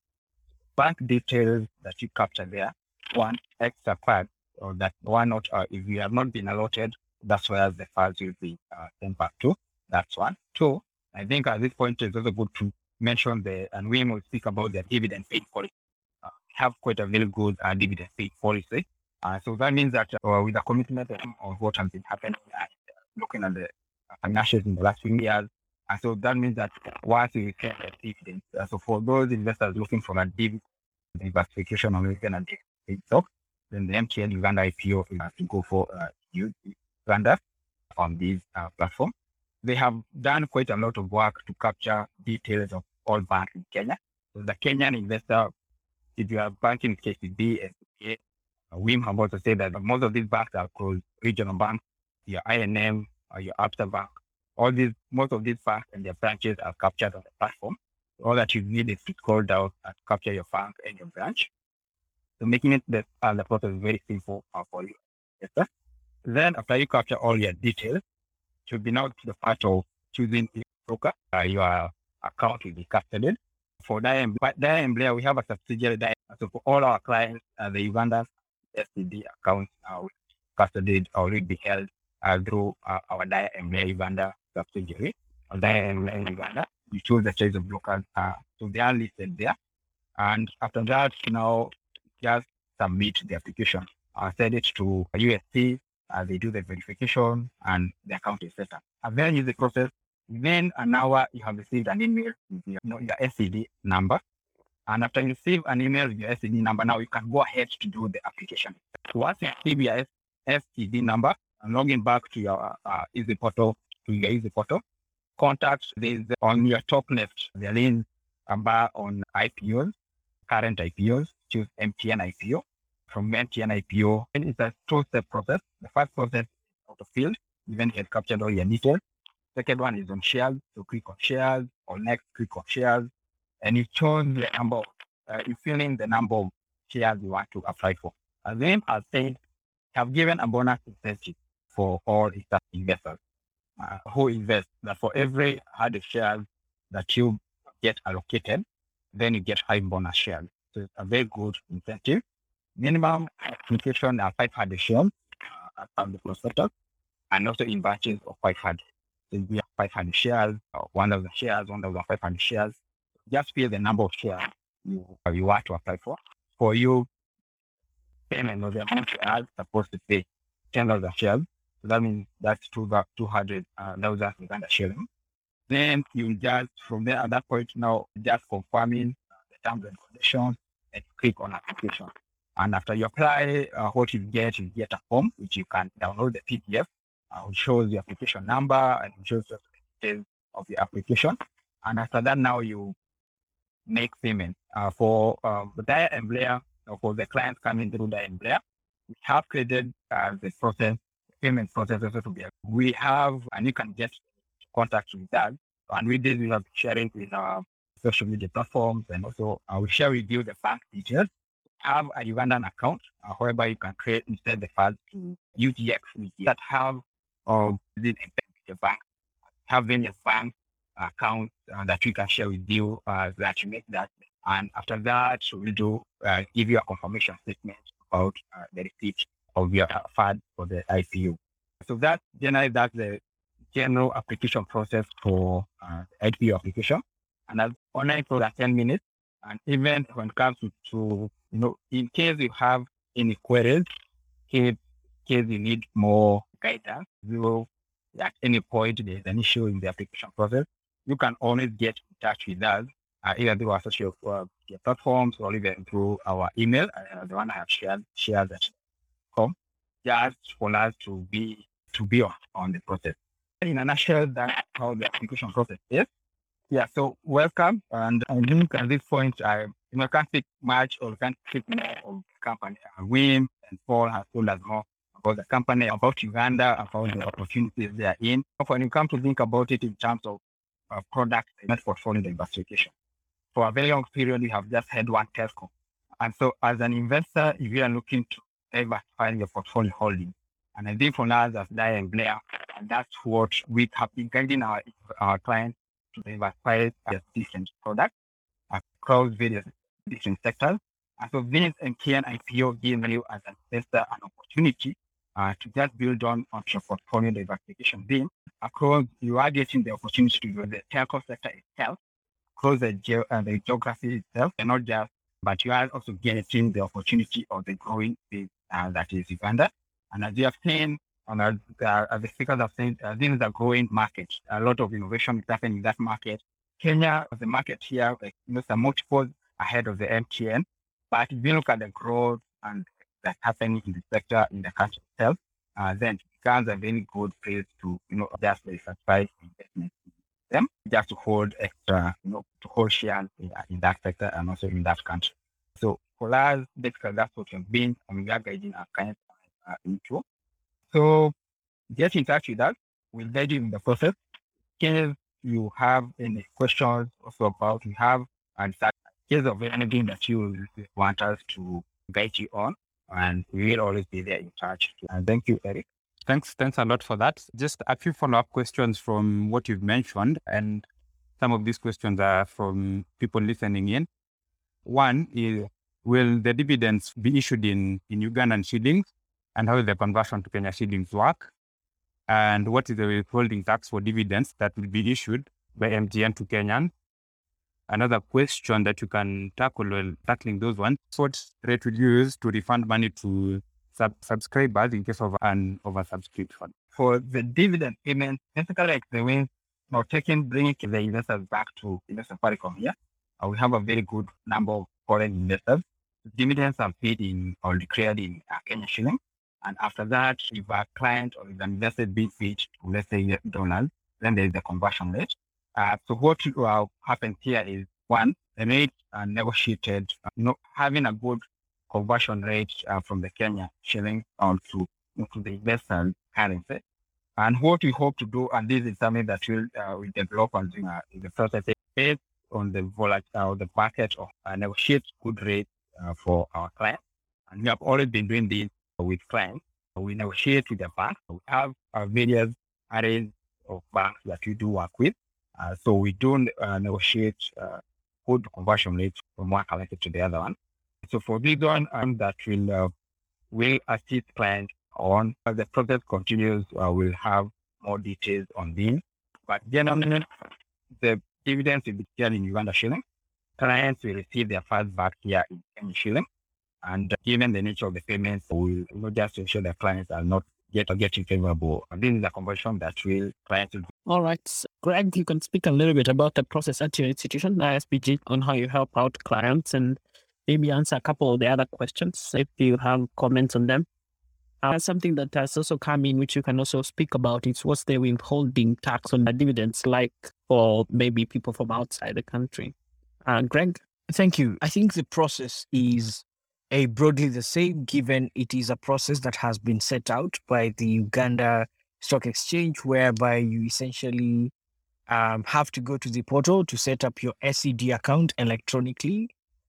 bank details that you capture there, one extra part, or that why not, uh, if you have not been allotted, that's where the files will be uh, sent back to. That's one. Two, I think at this point it's also good to mention the, and we will speak about the dividend paying policy. Uh, have quite a very good uh, dividend pay policy. Uh, so that means that uh, with the commitment of what has been happening, uh, looking at the financials in the last few years, and so that means that once you return a dividend, uh, so for those investors looking for a dividend diversification or even a dividend stock, then the MTN Uganda IPO has to go for uh, Uganda on this uh, platform. They have done quite a lot of work to capture details of all banks in Kenya. So the Kenyan investor, if you are banking KCB, SBA, uh, WIM have also said that most of these banks are called regional banks, your I&M, or your Absa Bank. All these, most of these banks and their branches are captured on the platform. All that you need is to scroll down and capture your bank and your branch. So making it the, uh, the process very simple uh, for you. Yes. Then after you capture all your details, to be now to the part of choosing a broker. Uh, your account will be custodied. For Daya Blair, we have a subsidiary. So for all our clients, uh, the Uganda STD accounts are custodied or will be held uh, through uh, our Daya Emblea Uganda subsidiary. Or Dyer and Blair Uganda, you choose the choice of brokers. Uh, so they are listed there. And after that, now just submit the application. Uh, send it to USE uh, they do the verification and the account is set up. And then very the process. Then an hour you have received an email with your, you know, your SCD number. And after you receive an email with your SCD number, now you can go ahead to do the application. Once you receive your SCD number and login back to your uh, Easy Portal, to your Easy Portal, contact this on your top left, the link bar on IPOs, current IPOs, choose MTN IPO from MTN IPO. And it's a two-step process. The first process out of field, even you captured all your details. Second one is on shares. So click on shares or next click on shares. And you choose the number, uh, you fill in the number of shares you want to apply for. As as said, have given a bonus incentive for all investors uh, who invest that for every 100 shares that you get allocated, then you get five bonus shares. So it's a very good incentive minimum application are 500 shares uh, on the prospectus and also in batches of 500. So we have 500 shares, or 1,000 shares, 1,500 shares. Just fill the number of shares you, you want to apply for. For you, payment of the amount you are supposed to pay 10,000 shares. So that means that's two, 200,000 uh, Uganda shilling. Then you just, from there at that point now, just confirming uh, the terms and conditions and click on application. And after you apply, uh, what you get, you get a form which you can download the PDF, uh, which shows the application number and shows the details of the application. And after that, now you make payment uh, for uh, the Dyer and Blair or for the clients coming through Dyer and Blair. We have created uh, the process, payment process to be. We have, and you can get contact with that. And with this, we have sharing with our social media platforms and also I will share with you the bank details have a Ugandan account uh, whereby you can create instead the funds to UGX that have within a bank, having a bank account uh, that we can share with you uh, that you make that. And after that, we'll do uh, give you a confirmation statement about uh, the receipt of your fund for the IPO. So that generally that's the general application process for uh, IPO application. And that's online for that 10 minutes. And even when it comes to, to you know, in case you have any queries, in case you need more guidance, you will, at any point there's an issue in the application process, you can always get in touch with us, uh, either through our social uh, platforms or even through our email, uh, the one I have shared, shared that com, just for us to be to be on, on the process. In a nutshell, that's how the application process is. Yeah, so welcome. And I think at this point, I you know, can't speak much or can't speak of the company. Wim and Paul has told us more about the company, about Uganda, about the opportunities they are in. When you come to think about it in terms of uh, product and portfolio diversification, for a very long period, we have just had one telco. And so as an investor, if you are looking to diversify your portfolio holding, and I think for us as Dyer and Blair, and that's what we have been guiding our, our clients to diversify their different products across various different sectors. And so this MTN IPO gives you as an investor an opportunity uh, to just build on on your portfolio diversification Then across you are getting the opportunity to grow the telco sector itself, across the, ge- uh, the geography itself, and not just but you are also getting the opportunity of the growing space uh, that is Uganda. And as you have seen, and as, uh, as the speakers have said, uh, this is a growing market. A lot of innovation is happening in that market. Kenya, the market here, like, you know, some multiples ahead of the MTN. But if you look at the growth and that's happening in the sector in the country itself, uh, then it becomes a very good place to, you know, just diversify investment in them, just to hold extra, you know, to hold share in, in that sector and also in that country. So us, basically, that's what we've been, and we are guiding our clients uh, into. So get in touch with us. We'll guide you in the process. Case you have any questions also about we have and case of anything that you want us to guide you on, and we will always be there in touch. And thank you, Eric. Thanks, thanks a lot for that. Just a few follow-up questions from what you've mentioned, and some of these questions are from people listening in. One is, will the dividends be issued in in Ugandan shillings, and how the conversion to Kenya shillings work? And what is the withholding tax for dividends that will be issued by MTN to Kenyan? Another question that you can tackle while tackling those ones, what rate will you use to refund money to sub- subscribers in case of an oversubscription? For the dividend payment, basically like the way now taking bringing the investors back to Investor Safaricom here, uh, we have a very good number of foreign investors. Dividends are paid in or declared in uh, Kenya shilling. And after that, if a client or if an investor being paid to, let's say, dollars, then there is the conversion rate. Uh, so what uh, happens here is one, the rate are negotiated, uh, having a good conversion rate uh, from the Kenya shilling on to, the investor currency. And what we hope to do, and this is something that we'll, uh, we develop and uh, in the process, based on the volatile, the market or uh, negotiate good rates uh, for our clients. And we have always been doing this with clients. We negotiate with the bank. We have various arrays of banks that we do work with. Uh, so we don't uh, negotiate uh, good conversion rates from one collector to the other one. So for this one, um, that will uh, will assist clients on as the process continues. Uh, we'll have more details on this. But generally, the dividends will be paid in Uganda shilling. Clients will receive their funds back here in shilling. And given the nature of the payments, we will not just ensure that clients are not yet or getting favorable. And this is a conversion that will clients will All right. Greg, you can speak a little bit about the process at your institution, ISBG, on how you help out clients and maybe answer a couple of the other questions if you have comments on them. Uh, something that has also come in, which you can also speak about, is what's the withholding tax on the dividends like for maybe people from outside the country. Uh, Greg? Thank you. I think the process is a broadly the same, given it is a process that has been set out by the Uganda Stock Exchange, whereby you essentially um, have to go to the portal to set up your SCD account electronically.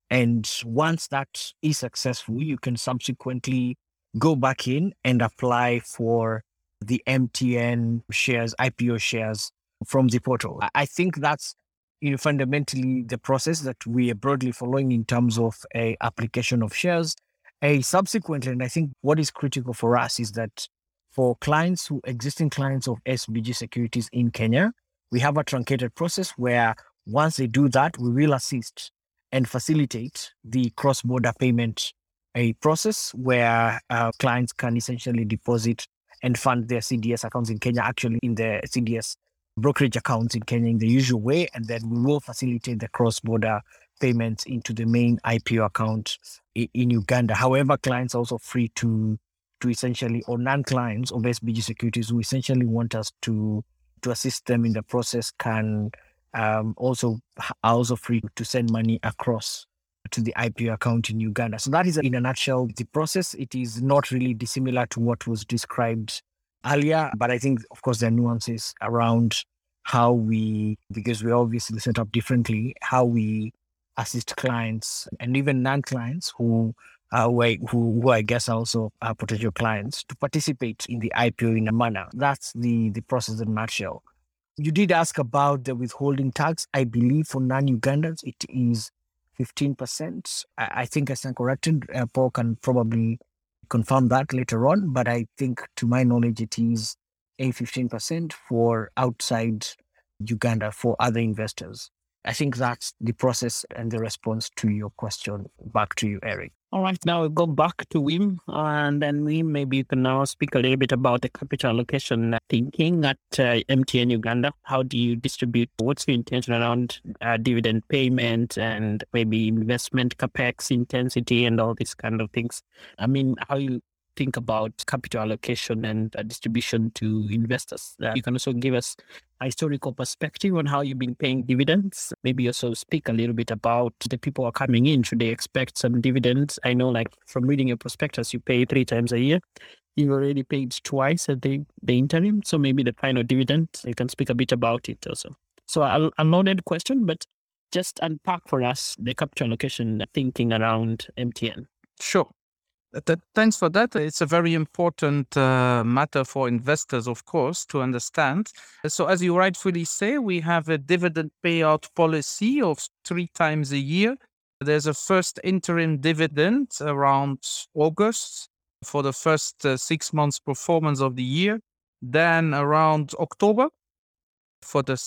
And once that is successful, you can subsequently go back in and apply for the MTN shares, IPO shares from the portal. I think that's you know, fundamentally the process that we are broadly following in terms of a application of shares. A subsequently, and I think what is critical for us is that for clients who existing clients of SBG securities in Kenya, we have a truncated process where once they do that, we will assist and facilitate the cross-border payment a process where uh, clients can essentially deposit and fund their CDS accounts in Kenya, actually in the CDS brokerage accounts in Kenya in the usual way, and then we will facilitate the cross-border payments into the main IPO account in, in Uganda. However, clients are also free to to essentially, or non-clients of SBG Securities who essentially want us to to assist them in the process can um, also are also free to send money across to the IPO account in Uganda. So that is in a nutshell the process. It is not really dissimilar to what was described earlier, but I think, of course, there are nuances around how we, because we're obviously set up differently, how we assist clients and even non-clients who uh, who, who I guess are also are potential clients to participate in the IPO in a manner. That's the the process in nutshell. You did ask about the withholding tax. I believe for non-Ugandans it is 15%. I, I think I stand corrected. Uh, Paul can probably confirm that later on, but I think to my knowledge it is a 15% for outside Uganda for other investors. I think that's the process and the response to your question. Back to you, Eric. All right, now we go back to Wim, and then Wim, maybe you can now speak a little bit about the capital allocation thinking at uh, MTN Uganda. How do you distribute? What's your intention around uh, dividend payment and maybe investment capex intensity and all these kind of things? I mean, how you think about capital allocation and uh, distribution to investors. Uh, you can also give us a historical perspective on how you've been paying dividends. Maybe also speak a little bit about the people are coming in. Should they expect some dividends? I know, like from reading your prospectus, you pay three times a year. You've already paid twice at the, the interim. So maybe the final dividend, you can speak a bit about it also. So a, a loaded question, but just unpack for us the capital allocation thinking around MTN. Sure. Thanks for that. It's a very important uh, matter for investors, of course, to understand. So, as you rightfully say, we have a dividend payout policy of three times a year. There's a first interim dividend around August for the first uh, six months performance of the year. Then around October for the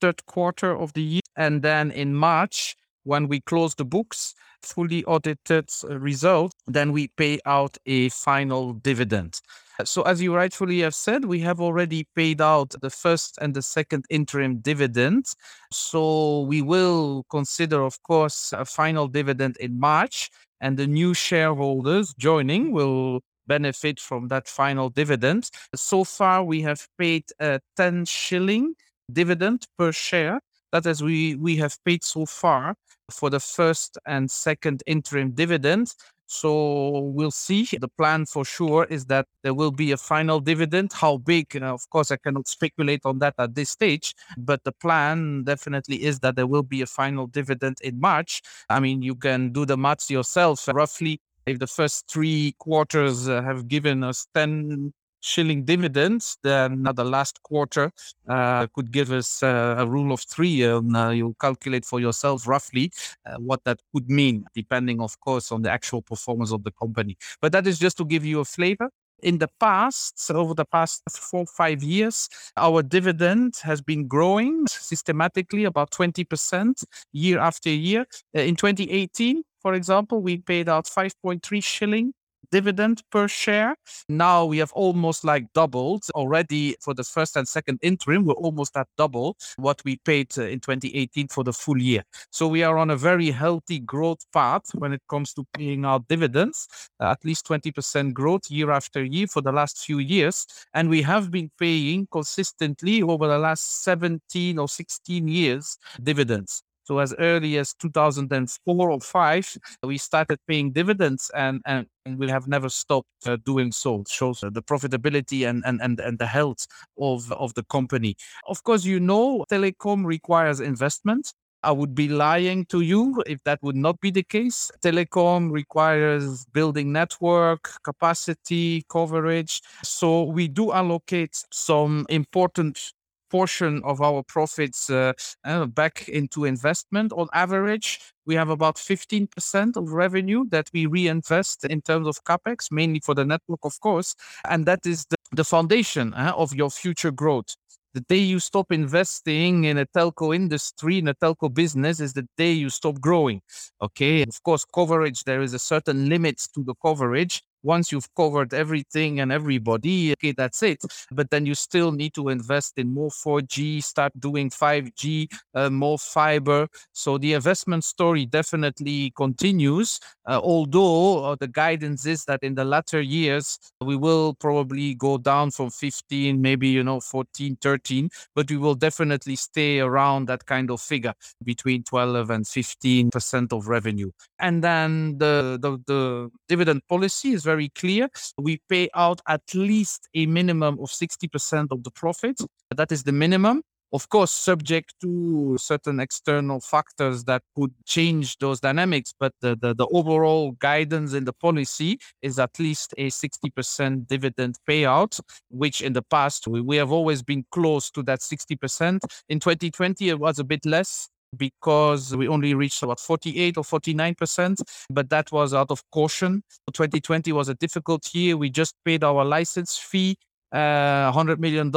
third quarter of the year. And then in March, when we close the books, fully audited uh, result, then we pay out a final dividend. So, as you rightfully have said, we have already paid out the first and the second interim dividend. So, we will consider, of course, a final dividend in March, and the new shareholders joining will benefit from that final dividend. So far, we have paid a 10 shilling dividend per share. That is, we, we have paid so far for the first and second interim dividend. So we'll see. The plan for sure is that there will be a final dividend. How big? Know, of course, I cannot speculate on that at this stage, but the plan definitely is that there will be a final dividend in March. I mean, you can do the maths yourself. Roughly, if the first three quarters uh, have given us 10 shilling dividends, then the last quarter uh, could give us uh, a rule of three. And uh, you calculate for yourself roughly uh, what that could mean, depending, of course, on the actual performance of the company. But that is just to give you a flavor. In the past, so over the past four, five years, our dividend has been growing systematically about 20% year after year. Uh, in 2018, for example, we paid out 5.3 shilling dividend per share. Now we have almost like doubled already for the first and second interim. We're almost at double what we paid uh, in 2018 for the full year. So we are on a very healthy growth path when it comes to paying out dividends, uh, at least 20% growth year after year for the last few years. And we have been paying consistently over the last 17 or 16 years dividends. So as early as 2004 or five, we started paying dividends, and and, we have never stopped uh, doing so. It shows uh, the profitability and, and and and the health of of the company. Of course, you know, telecom requires investment. I would be lying to you if that would not be the case. Telecom requires building network, capacity, coverage. So we do allocate some important portion of our profits uh, uh, back into investment. On average, we have about 15% of revenue that we reinvest in terms of capex, mainly for the network, of course. And that is the, the foundation uh, of your future growth. The day you stop investing in a telco industry, in a telco business, is the day you stop growing. Okay. Of course, coverage, there is a certain limit to the coverage once you've covered everything and everybody, okay, that's it. But then you still need to invest in more 4G, start doing 5G, uh, more fiber. So the investment story definitely continues. Uh, although uh, the guidance is that in the latter years, we will probably go down from 15, maybe, you know, 14, 13, but we will definitely stay around that kind of figure between 12 and 15% of revenue. And then the, the, the dividend policy is very very clear. We pay out at least a minimum of 60% of the profit. That is the minimum. Of course, subject to certain external factors that could change those dynamics, but the, the, the overall guidance in the policy is at least a 60% dividend payout, which in the past we, we have always been close to that 60%. In 2020, it was a bit less because we only reached about 48 or 49%, but that was out of caution. 2020 was a difficult year. We just paid our license fee uh, $100 million.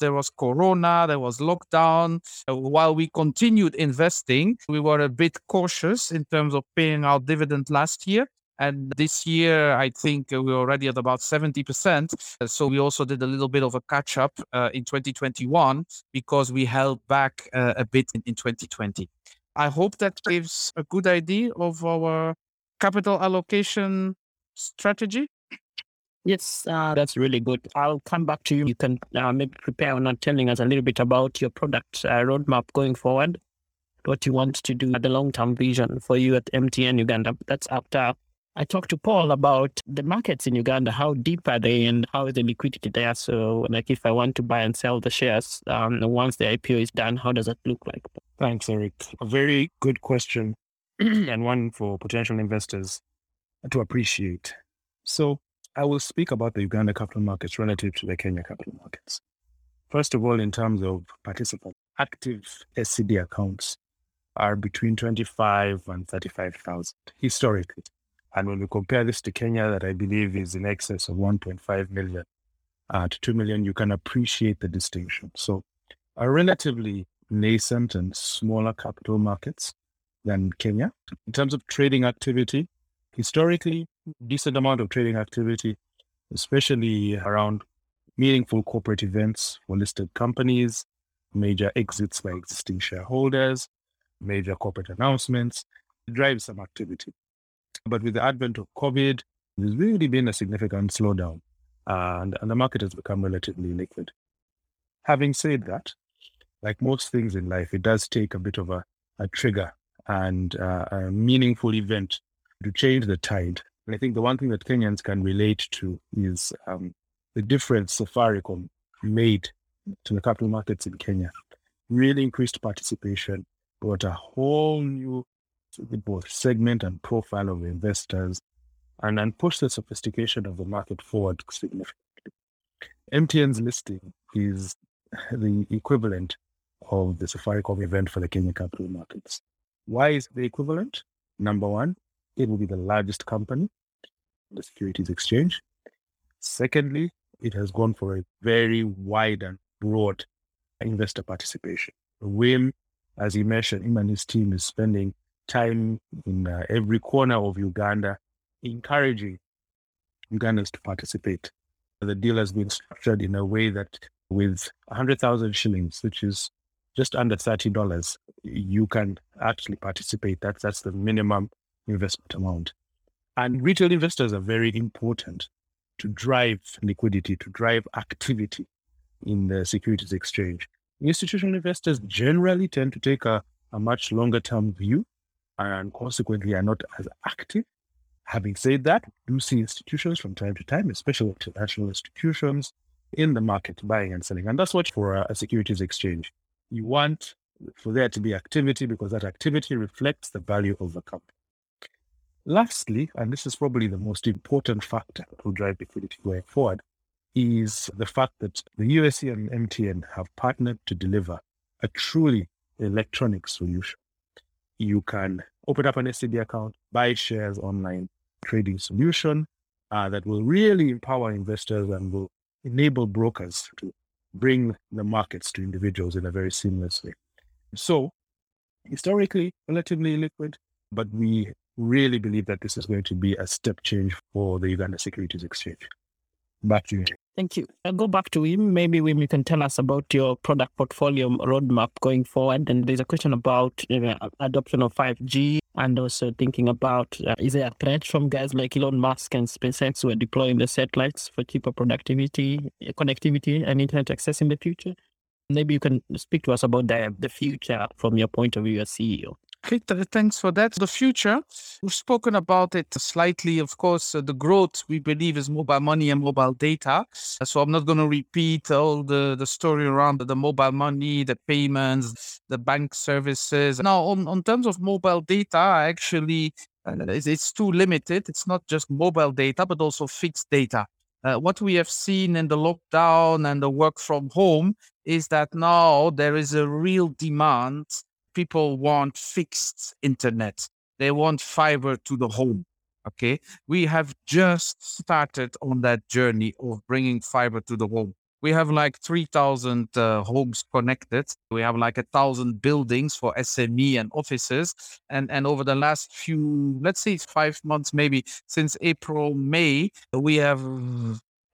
There was Corona, there was lockdown. Uh, while we continued investing, we were a bit cautious in terms of paying out dividend last year. And this year, I think we're already at about 70%. So we also did a little bit of a catch up uh, in 2021 because we held back uh, a bit in, in 2020. I hope that gives a good idea of our capital allocation strategy. Yes, uh, that's really good. I'll come back to you. You can uh, maybe prepare on telling us a little bit about your product uh, roadmap going forward, what you want to do, the long term vision for you at MTN Uganda. That's after I talked to Paul about the markets in Uganda. How deep are they and how is the liquidity there? So, like, if I want to buy and sell the shares um, once the IPO is done, how does that look like? Thanks, Eric. A very good question <clears throat> and one for potential investors to appreciate. So, I will speak about the Uganda capital markets relative to the Kenya capital markets. First of all, in terms of participants, active SCD accounts are between 25 and 35,000 historically. And when we compare this to Kenya, that I believe is in excess of 1.5 million uh, to 2 million, you can appreciate the distinction. So, a relatively nascent and smaller capital markets than Kenya. In terms of trading activity, historically, decent amount of trading activity, especially around meaningful corporate events for listed companies, major exits by existing shareholders, major corporate announcements, drive some activity. But with the advent of COVID, there's really been a significant slowdown and, and the market has become relatively liquid. Having said that, like most things in life, it does take a bit of a, a trigger and uh, a meaningful event to change the tide. And I think the one thing that Kenyans can relate to is um, the difference Safaricom made to the capital markets in Kenya. Really increased participation, brought a whole new both segment and profile of investors, and, and push the sophistication of the market forward significantly. MTN's listing is the equivalent of the Safaricom event for the Kenya capital markets. Why is the equivalent? Number one, it will be the largest company on the Securities Exchange. Secondly, it has gone for a very wide and broad investor participation. Wim, as he mentioned, him and his team is spending time in uh, every corner of Uganda, encouraging Ugandans to participate. The deal has been structured in a way that with 100,000 shillings, which is just under $30, you can actually participate. That's, that's the minimum investment amount. And retail investors are very important to drive liquidity, to drive activity in the securities exchange. Institutional investors generally tend to take a, a much longer term view and consequently are not as active. Having said that, we do see institutions from time to time, especially international institutions, in the market buying and selling. And that's what for a, securities exchange. You want for there to be activity because that activity reflects the value of the company. Lastly, and this is probably the most important factor will drive liquidity going forward, is the fact that the USE and MTN have partnered to deliver a truly electronic solution you can open up an SCD account, buy shares online trading solution uh, that will really empower investors and will enable brokers to bring the markets to individuals in a very seamless way. So, historically, relatively liquid, but we really believe that this is going to be a step change for the Uganda Securities Exchange. Back to you. Thank you. I'll go back to Wim. Maybe Wim, you can tell us about your product portfolio roadmap going forward. And there's a question about adoption of 5G and also thinking about uh, is there a threat from guys like Elon Musk and SpaceX who are deploying the satellites for cheaper productivity, connectivity, and internet access in the future? Maybe you can speak to us about the, the future from your point of view as CEO. Okay, thanks for that. The future, we've spoken about it slightly. Of course, uh, the growth we believe is mobile money and mobile data. So I'm not going to repeat all the, the story around the, the mobile money, the payments, the bank services. Now, on, on terms of mobile data, actually, uh, it's, it's too limited. It's not just mobile data, but also fixed data. Uh, what we have seen in the lockdown and the work from home is that now there is a real demand people want fixed internet. They want fiber to the home. Okay. We have just started on that journey of bringing fiber to the home. we have like 3,000 uh, homes connected. We have like a thousand buildings for SME and offices. And, and over the last few, let's say five months, maybe since April, May, we have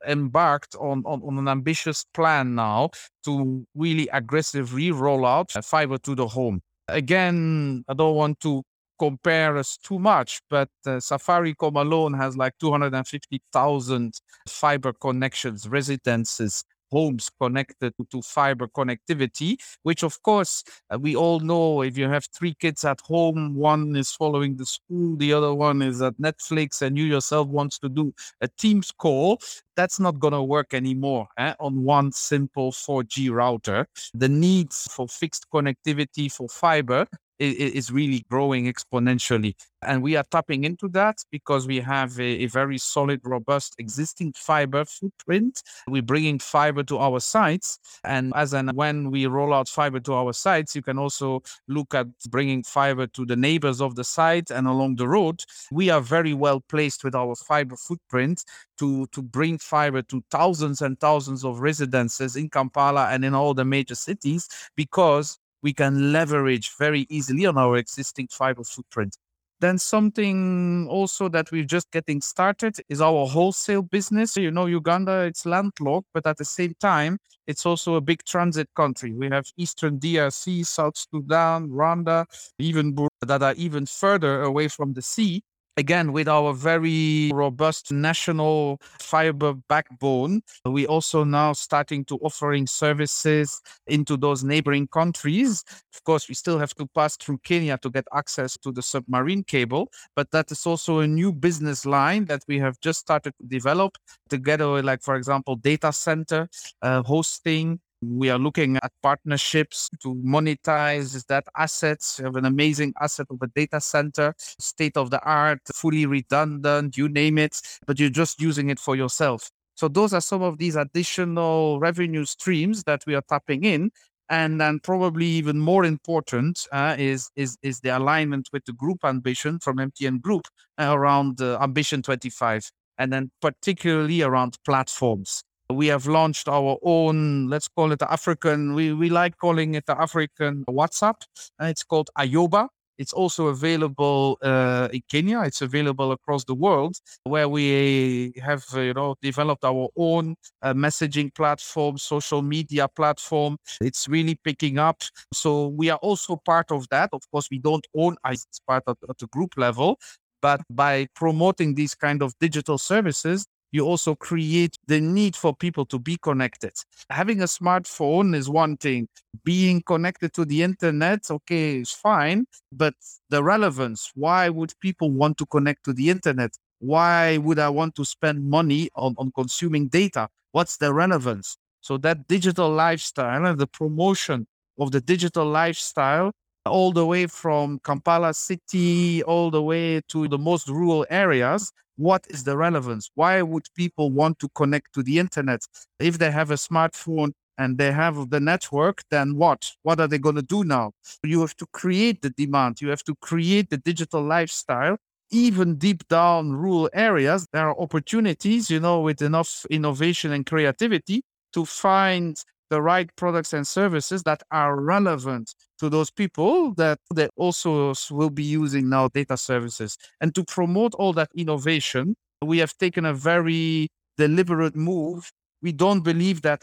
embarked on, on, on, an ambitious plan now to really aggressively roll out fiber to the home. Again, I don't want to compare us too much, but uh, Safaricom alone has like 250,000 fiber connections, residences homes connected to fiber connectivity, which of course uh, we all know if you have three kids at home, one is following the school, the other one is at Netflix, and you yourself wants to do a Teams call, that's not going to work anymore eh, on one simple 4G router. The needs for fixed connectivity for fiber is really growing exponentially. And we are tapping into that because we have a, a, very solid, robust existing fiber footprint. We're bringing fiber to our sites. And as and when we roll out fiber to our sites, you can also look at bringing fiber to the neighbors of the site and along the road. We are very well placed with our fiber footprint to, to bring fiber to thousands and thousands of residences in Kampala and in all the major cities because we can leverage very easily on our existing fiber footprint. Then something also that we're just getting started is our wholesale business. You know, Uganda, it's landlocked, but at the same time, it's also a big transit country. We have Eastern DRC, South Sudan, Rwanda, even that are even further away from the sea again, with our very robust national fiber backbone, we also now starting to offering services into those neighboring countries. Of course, we still have to pass through Kenya to get access to the submarine cable, but that is also a new business line that we have just started to develop together with, like, for example, data center uh, hosting, we are looking at partnerships to monetize that assets. We have an amazing asset of a data center, state of the art, fully redundant, you name it, but you're just using it for yourself. So those are some of these additional revenue streams that we are tapping in. And then probably even more important uh, is, is, is the alignment with the group ambition from MTN Group uh, around uh, Ambition 25, and then particularly around platforms we have launched our own, let's call it the African, we, we like calling it the African WhatsApp. And it's called Ayoba. It's also available uh, in Kenya. It's available across the world, where we have, uh, you know, developed our own uh, messaging platform, social media platform. It's really picking up. So we are also part of that. Of course, we don't own it's part of, at the group level, but by promoting these kind of digital services, you also create the need for people to be connected. Having a smartphone is one thing. Being connected to the internet, okay, is fine. But the relevance, why would people want to connect to the internet? Why would I want to spend money on, on consuming data? What's the relevance? So that digital lifestyle and the promotion of the digital lifestyle all the way from Kampala city, all the way to the most rural areas. What is the relevance? Why would people want to connect to the internet? If they have a smartphone and they have the network, then what? What are they going to do now? You have to create the demand. You have to create the digital lifestyle. Even deep down rural areas, there are opportunities, you know, with enough innovation and creativity to find the right products and services that are relevant to those people that they also will be using now data services. And to promote all that innovation, we have taken a very deliberate move. We don't believe that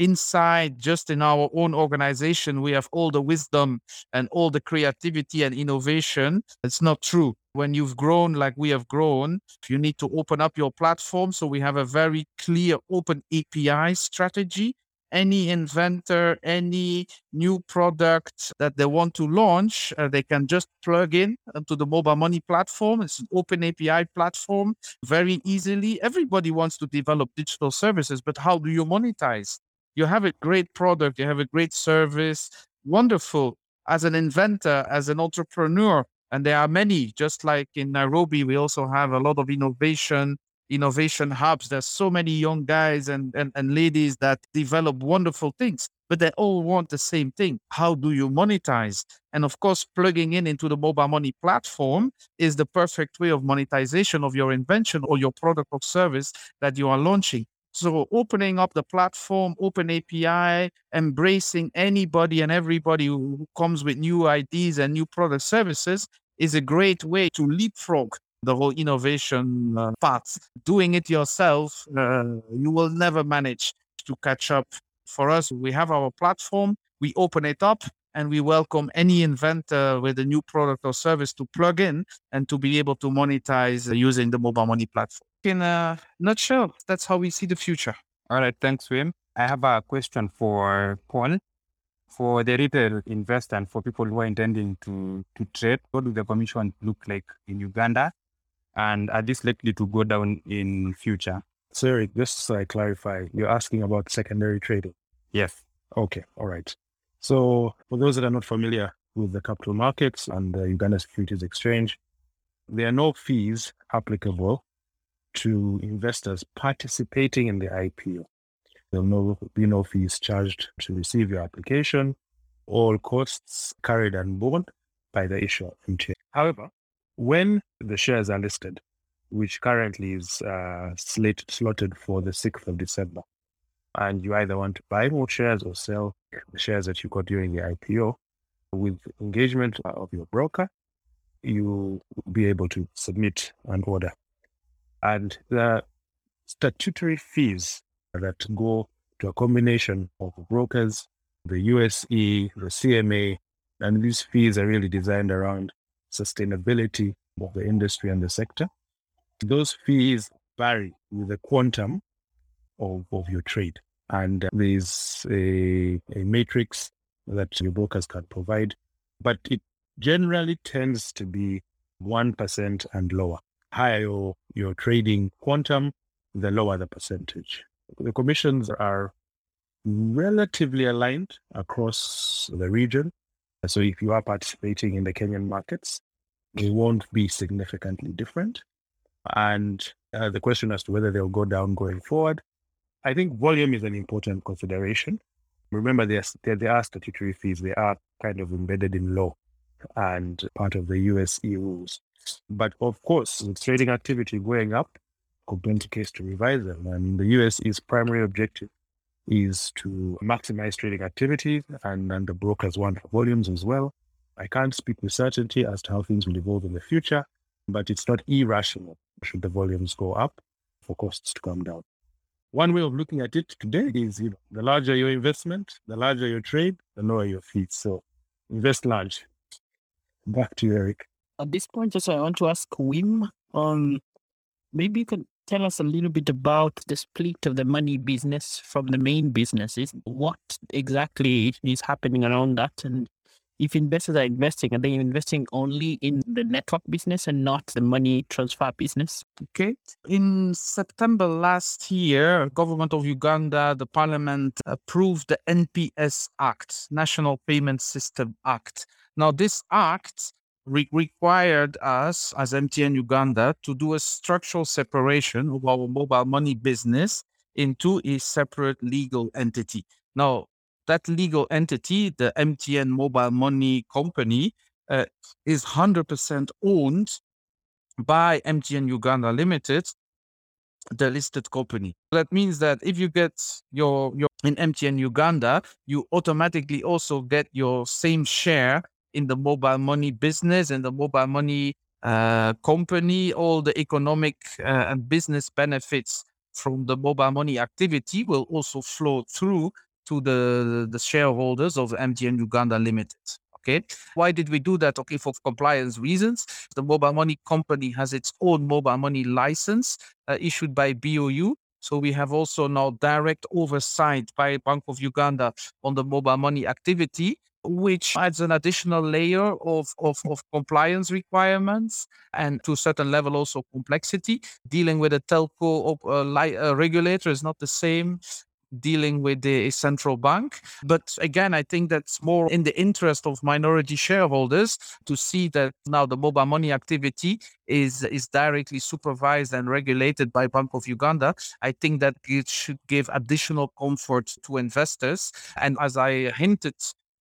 inside just in our own organization we have all the wisdom and all the creativity and innovation it's not true when you've grown like we have grown you need to open up your platform so we have a very clear open api strategy any inventor, any new product that they want to launch, uh, they can just plug in to the mobile money platform. It's an open API platform very easily. Everybody wants to develop digital services, but how do you monetize? You have a great product, you have a great service, wonderful. As an inventor, as an entrepreneur, and there are many, just like in Nairobi, we also have a lot of innovation innovation hubs. There's so many young guys and, and, and ladies that develop wonderful things, but they all want the same thing. How do you monetize? And of course, plugging in into the mobile money platform is the perfect way of monetization of your invention or your product or service that you are launching. So opening up the platform, open API, embracing anybody and everybody who comes with new ideas and new product services is a great way to leapfrog the whole innovation uh, path. Doing it yourself, uh, you will never manage to catch up. For us, we have our platform, we open it up, and we welcome any inventor with a new product or service to plug in and to be able to monetize using the mobile money platform. In a nutshell, that's how we see the future. All right, thanks, Wim. I have a question for Paul. For the retail investor and for people who are intending to, to trade, what do the commission look like in Uganda? And are these likely to go down in future? Sorry, just so I clarify, you're asking about secondary trading. Yes. Okay, all right. So, for those that are not familiar with the capital markets and the Uganda Securities Exchange, there are no fees applicable to investors participating in the IPO. There will be no fees charged to receive your application. All costs carried and borne by the issuer. MTN. However, when the shares are listed, which currently is uh, slated, slotted for the 6th of December, and you either want to buy more shares or sell the shares that you got during the IPO, with engagement of your broker, you will be able to submit an order. And the statutory fees that go to a combination of brokers, the USE, the CMA, and these fees are really designed around sustainability of the industry and the sector. Those fees vary with the quantum of, of your trade. And there's a, a matrix that your brokers can provide, but it generally tends to be 1% and lower. Higher your, your trading quantum, the lower the percentage. The commissions are relatively aligned across the region. So if you are participating in the Kenyan markets, it won't be significantly different. And uh, the question as to whether they'll go down going forward, I think volume is an important consideration. Remember, there, there are statutory fees, they are kind of embedded in law and part of the USE rules. But of course, with trading activity going up, complaint case to revise them. I mean, the USE's primary objective is to maximize trading activity and, and the brokers want volumes as well. I can't speak with certainty as to how things will evolve in the future, but it's not irrational should the volumes go up for costs to come down. One way of looking at it today is you know, the larger your investment, the larger your trade, the lower your fees. So invest large. Back to you, Eric. At this point, just I want to ask Wim, um, maybe you can tell us a little bit about the split of the money business from the main businesses. What exactly is happening around that? And if investors are investing, are they investing only in the network business and not the money transfer business? Okay. In September last year, government of Uganda, the parliament approved the NPS Act, National Payment System Act. Now, this act re- required us as MTN Uganda to do a structural separation of our mobile money business into a separate legal entity. Now, that legal entity, the MTN Mobile Money Company, uh, is 100% owned by MTN Uganda Limited, the listed company. That means that if you get your, your in MTN Uganda, you automatically also get your same share in the mobile money business and the mobile money uh, company. All the economic uh, and business benefits from the mobile money activity will also flow through to the, the shareholders of MTN Uganda Limited. Okay. Why did we do that? Okay, for compliance reasons. The mobile money company has its own mobile money license uh, issued by BOU. So we have also now direct oversight by Bank of Uganda on the mobile money activity, which adds an additional layer of, of, of compliance requirements and to a certain level also complexity. Dealing with a telco uh, li- uh, regulator is not the same dealing with the central bank. But again, I think that's more in the interest of minority shareholders to see that now the mobile money activity is is directly supervised and regulated by Bank of Uganda. I think that it should give additional comfort to investors. And as I hinted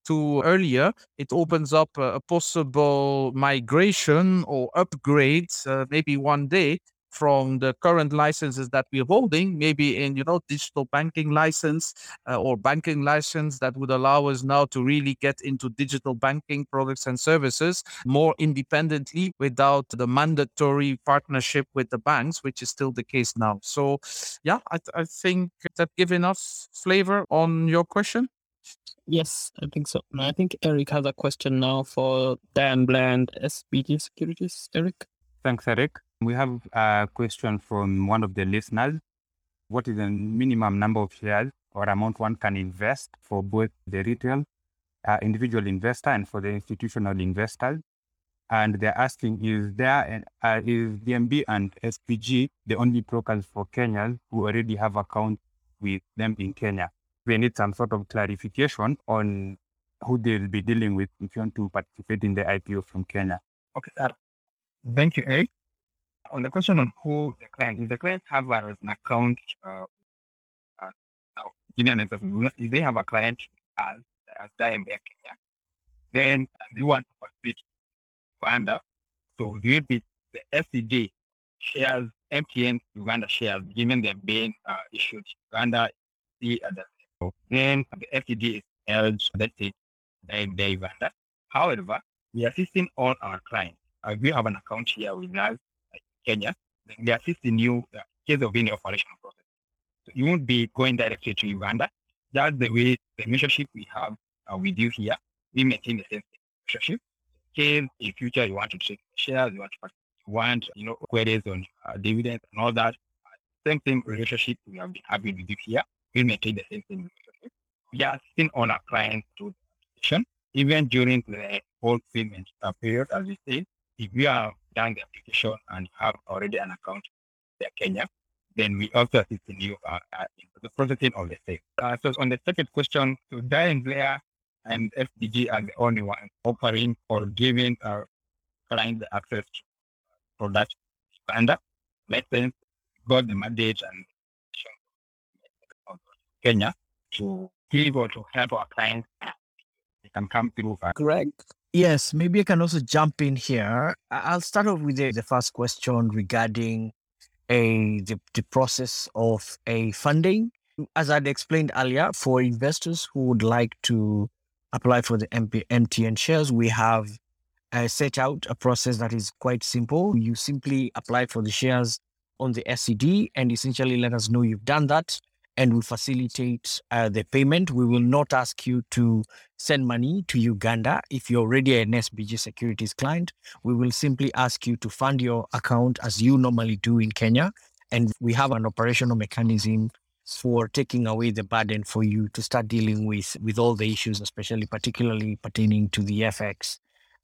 to earlier, it opens up a, possible migration or upgrade, uh, maybe one day from the current licenses that we're holding, maybe in you know digital banking license uh, or banking license that would allow us now to really get into digital banking products and services more independently without the mandatory partnership with the banks, which is still the case now. So, yeah, I, I think that give enough flavor on your question. Yes, I think so. I think Eric has a question now for Dan Bland, SBG Securities. Eric? Thanks, Eric. We have a question from one of the listeners. What is the minimum number of shares or amount one can invest for both the retail uh, individual investor and for the institutional investors? And they're asking, is there uh, is DNB and SBG the only brokers for Kenyans who already have accounts with them in Kenya? We need some sort of clarification on who they'll be dealing with if you want to participate in the IPO from Kenya. Okay, sir. Thank you, Eric. On the question on who the client, if the client have an account, uh, uh, if they have a client as as DMB Kenya, then they want to participate Uganda, so will be the SCD shares, MTN Uganda shares, given them being uh, issued Uganda, the other then the FTD is held, say, in Uganda. However, we are assisting all our clients. Uh, we have an account here with us, Kenya. We are assisting you uh, case of any operational process. So you won't be going directly to Uganda. That's the way the relationship we have uh, with you here. We maintain the same relationship. In in future you want to take shares, you want to want you know queries on uh, dividends and all that. Same thing relationship we have been having with you here we maintain the same thing. We are still on our client to application, even during the whole payment period, as we say. If you are done the application and have already an account in Kenya, then we also assist in you uh, uh, in the processing of the sale. Uh, so on the second question, so Dyer and Blair and SBG are the only ones offering or giving our client the access to product standard Let them got the mandate and Kenya to give or to help our clients. They can come through. Greg. Yes, maybe I can also jump in here. I'll start off with the, the first question regarding a the, the process of a funding. As I'd explained earlier, for investors who would like to apply for the MP, MTN shares, we have uh, set out a process that is quite simple. You simply apply for the shares on the SCD and essentially let us know you've done that and will facilitate uh, the payment. We will not ask you to send money to Uganda if you're already an SBG Securities client. We will simply ask you to fund your account as you normally do in Kenya. And we have an operational mechanism for taking away the burden for you to start dealing with with all the issues, especially particularly pertaining to the FX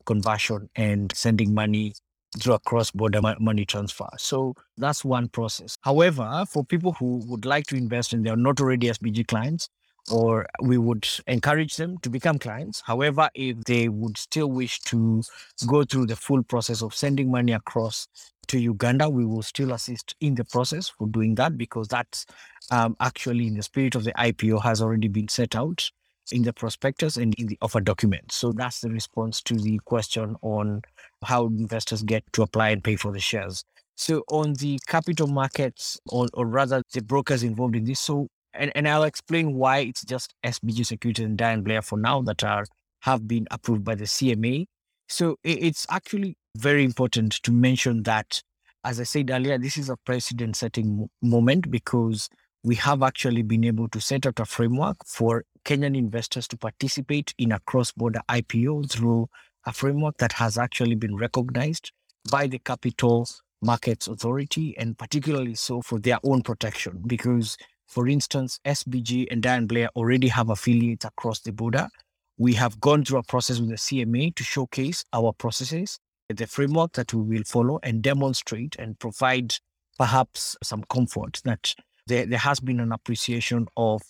conversion and sending money through a cross-border money transfer. So that's one process. However, for people who would like to invest and they're not already SBG clients, or we would encourage them to become clients. However, if they would still wish to go through the full process of sending money across to Uganda, we will still assist in the process for doing that because that's um, actually in the spirit of the IPO has already been set out in the prospectus and in the offer document. So that's the response to the question on how investors get to apply and pay for the shares. So on the capital markets, or, or rather the brokers involved in this, so and, and I'll explain why it's just SBG Securities and Dyer and Blair for now that are have been approved by the CMA. So it's actually very important to mention that, as I said earlier, this is a precedent setting moment because we have actually been able to set out a framework for Kenyan investors to participate in a cross border IPO through a framework that has actually been recognized by the Capital Markets Authority, and particularly so for their own protection. Because, for instance, SBG and Dyer and Blair already have affiliates across the border. We have gone through a process with the CMA to showcase our processes, the framework that we will follow, and demonstrate and provide perhaps some comfort that there, there has been an appreciation of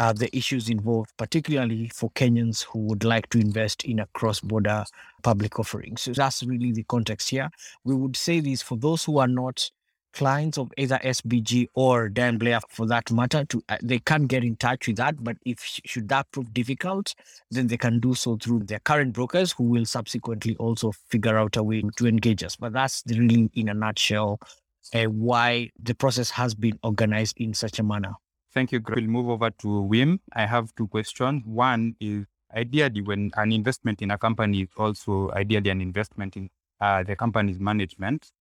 uh, the issues involved, particularly for Kenyans who would like to invest in a cross border public offering. So that's really the context here. We would say this for those who are not clients of either SBG or Dyer and Blair for that matter to uh, they can get in touch with that but if should that prove difficult then they can do so through their current brokers who will subsequently also figure out a way to engage us but that's really in a nutshell and why the process has been organized in such a manner. Thank you. We'll move over to Wim. I have two questions. One is ideally when an investment in a company is also ideally an investment in uh, the company's management.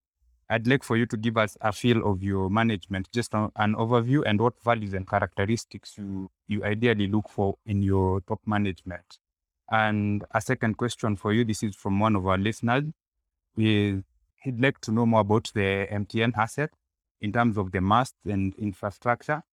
I'd like for you to give us a feel of your management, just an overview and what values and characteristics you, you ideally look for in your top management. And a second question for you, this is from one of our listeners, is he'd like to know more about the MTN asset in terms of the masts and infrastructure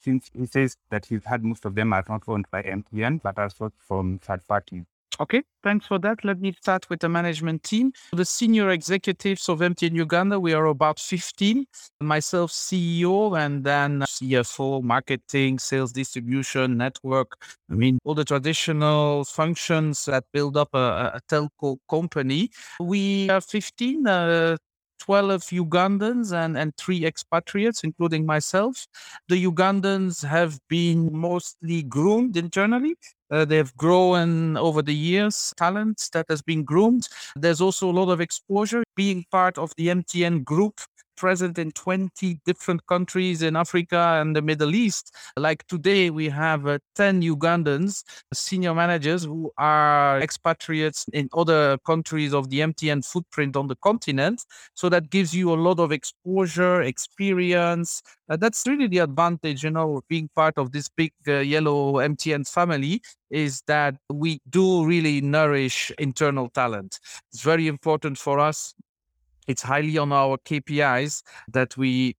since he says that he's had most of them are not owned by MTN, but are sourced from third parties. Okay, thanks for that. Let me start with the management team. The senior executives of MTN Uganda, we are about 15. Myself, CEO, and then CFO, marketing, sales distribution, network. I mean, all the traditional functions that build up a, a telco company. We are 15. Uh, 12 Ugandans and, and three expatriates, including myself. The Ugandans have been mostly groomed internally. Uh, they've grown over the years, talent that has been groomed. There's also a lot of exposure. Being part of the MTN group present in 20 different countries in Africa and the Middle East. Like today, we have uh, 10 Ugandans, senior managers who are expatriates in other countries of the MTN footprint on the continent. So that gives you a lot of exposure, experience. Uh, that's really the advantage, you know, being part of this big uh, yellow MTN family is that we do really nourish internal talent. It's very important for us it's highly on our KPIs that we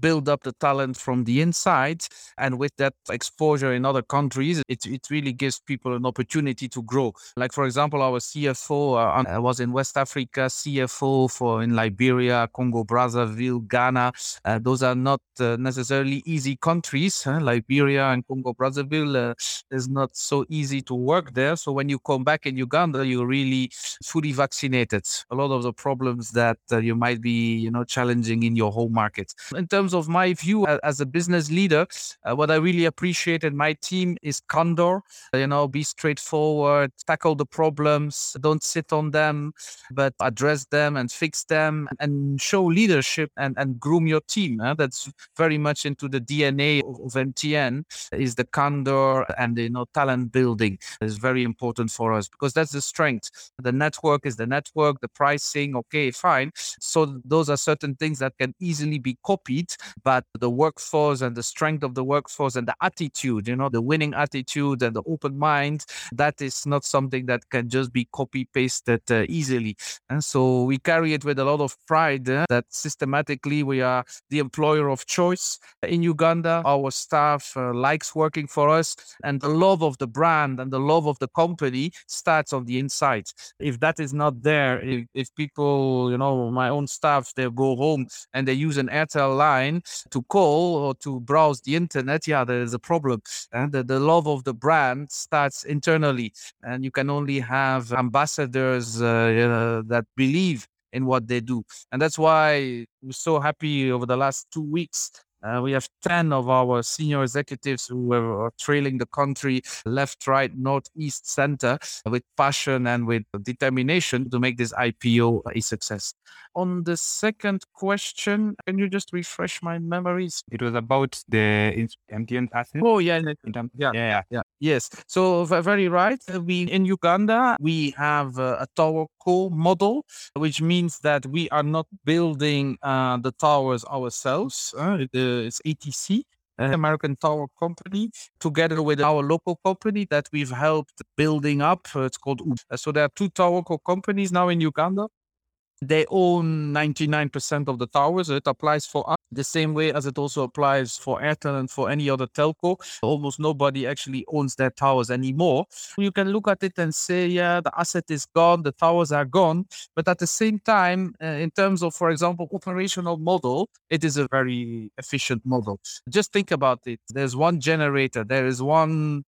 build up the talent from the inside. And with that exposure in other countries, it, it really gives people an opportunity to grow. Like, for example, our CFO uh, was in West Africa, CFO for in Liberia, Congo, Brazzaville, Ghana. Uh, those are not uh, necessarily easy countries. Huh? Liberia and Congo, Brazzaville uh, is not so easy to work there. So when you come back in Uganda, you're really fully vaccinated. A lot of the problems that uh, you might be, you know, challenging in your home market. In terms terms of my view as a business leader, uh, what I really appreciate in my team is candor. You know, be straightforward, tackle the problems, don't sit on them, but address them and fix them and show leadership and, and groom your team. Huh? That's very much into the DNA of, MTN is the candor and you know talent building is very important for us because that's the strength. The network is the network, the pricing, okay, fine. So those are certain things that can easily be copied but the workforce and the strength of the workforce and the attitude, you know, the winning attitude and the open mind, that is not something that can just be copy pasted uh, easily. And so we carry it with a lot of pride uh, that systematically we are the employer of choice in Uganda. Our staff uh, likes working for us, and the love of the brand and the love of the company starts on the inside. If that is not there, if, if people, you know, my own staff, they go home and they use an Airtel line online to call or to browse the internet, yeah, there is a problem. And the, the love of the brand starts internally, and you can only have ambassadors uh, that believe in what they do. And that's why we're so happy over the last two weeks uh, we have 10 of our senior executives who are trailing the country left, right, north, east, center with passion and with determination to make this IPO a success. On the second question, can you just refresh my memories? It was about the MTN asset. Oh, yeah. yeah, yeah, yeah, yeah. Yes. So, very right. We in Uganda, we have a tower co model, which means that we are not building uh, the towers ourselves. Uh, it's ATC, American Tower Company, together with our local company that we've helped building up. Uh, it's called UB. So there are two tower co companies now in Uganda. They own 99% of the towers. It applies for us the same way as it also applies for Airtel and for any other telco. Almost nobody actually owns their towers anymore. You can look at it and say, yeah, the asset is gone, the towers are gone. But at the same time, uh, in terms of, for example, operational model, it is a very efficient model. Just think about it. There's one generator, there is one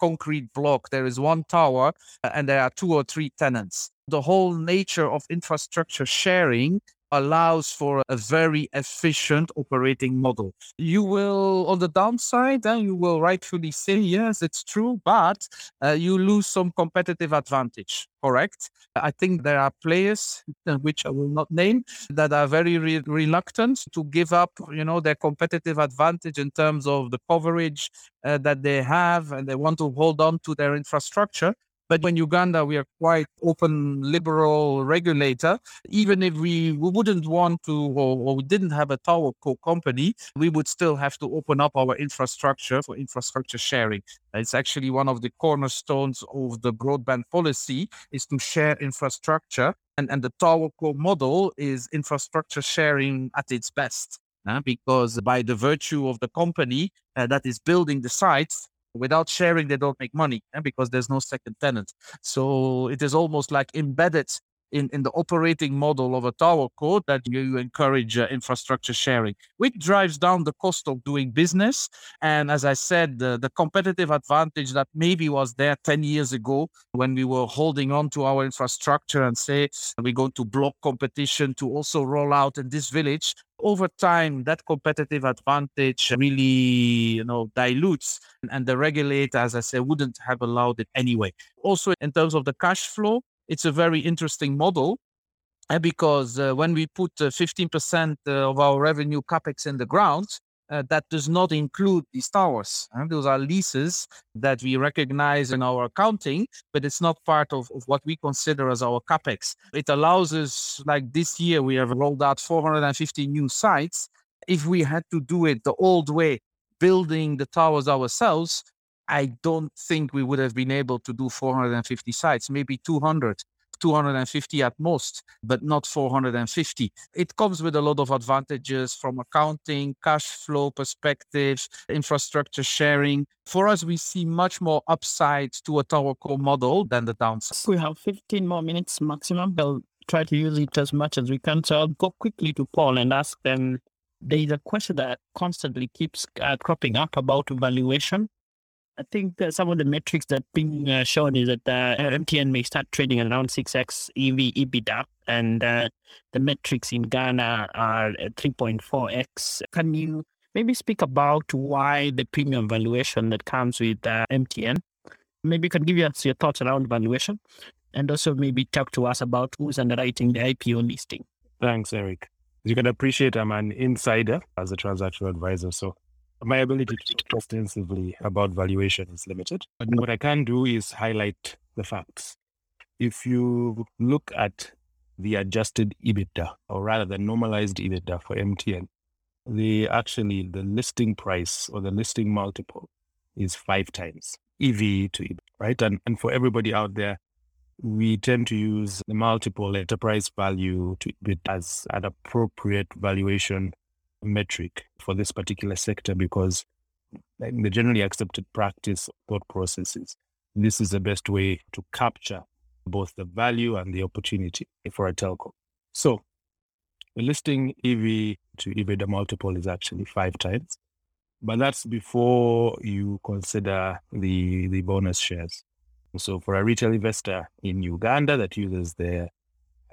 concrete block, there is one tower, and there are two or three tenants the whole nature of infrastructure sharing allows for a very efficient operating model. You will, on the downside, then you will rightfully say, yes, it's true, but uh, you lose some competitive advantage. Correct. I think there are players, which I will not name, that are very re- reluctant to give up, you know, their competitive advantage in terms of the coverage uh, that they have, and they want to hold on to their infrastructure. But in Uganda, we are quite open, liberal regulator. Even if we, we wouldn't want to, or, or we didn't have a tower co company, we would still have to open up our infrastructure for infrastructure sharing. It's actually one of the cornerstones of the broadband policy is to share infrastructure. And, and the tower co model is infrastructure sharing at its best. Uh, because by the virtue of the company uh, that is building the sites, Without sharing, they don't make money eh, because there's no second tenant. So it is almost like embedded in, in the operating model of a tower co that you encourage uh, infrastructure sharing, which drives down the cost of doing business. And as I said, the, the competitive advantage that maybe was there 10 years ago when we were holding on to our infrastructure and say we're going to block competition to also roll out in this village over time, that competitive advantage really, you know, dilutes, and the regulator, as I said, wouldn't have allowed it anyway. Also, in terms of the cash flow, it's a very interesting model uh, because uh, when we put uh, 15% of our revenue capex in the ground, uh, that does not include these towers. And those are leases that we recognize in our accounting, but it's not part of, of what we consider as our capex. It allows us, like this year, we have rolled out 450 new sites. If we had to do it the old way, building the towers ourselves, I don't think we would have been able to do 450 sites, maybe 200. 250 at most, but not 450. It comes with a lot of advantages from accounting, cash flow perspectives, infrastructure sharing. For us, we see much more upside to a tower co model than the downside. We have 15 more minutes maximum. We'll try to use it as much as we can. So I'll go quickly to Paul and ask them. There's a question that constantly keeps uh, cropping up about valuation. I think some of the metrics that being uh, shown is that uh, MTN may start trading around 6x EV EBITDA, and uh, the metrics in Ghana are 3.4x. Can you maybe speak about why the premium valuation that comes with uh, MTN? Maybe you can give us your thoughts around valuation, and also maybe talk to us about who's underwriting the IPO listing. Thanks, Eric. As you can appreciate, I'm an insider as a transactional advisor, so my ability to talk extensively about valuation is limited. But what I can do is highlight the facts. If you look at the adjusted EBITDA, or rather the normalized EBITDA for MTN, the actually the listing price or the listing multiple is five times EV to EBIT, right? And and for everybody out there, we tend to use the multiple enterprise value to EBIT as an appropriate valuation metric for this particular sector because the generally accepted practice thought processes. This is the best way to capture both the value and the opportunity for a telco. So the listing EV to EBITDA multiple is actually five times, but that's before you consider the, the bonus shares. So for a retail investor in Uganda that uses the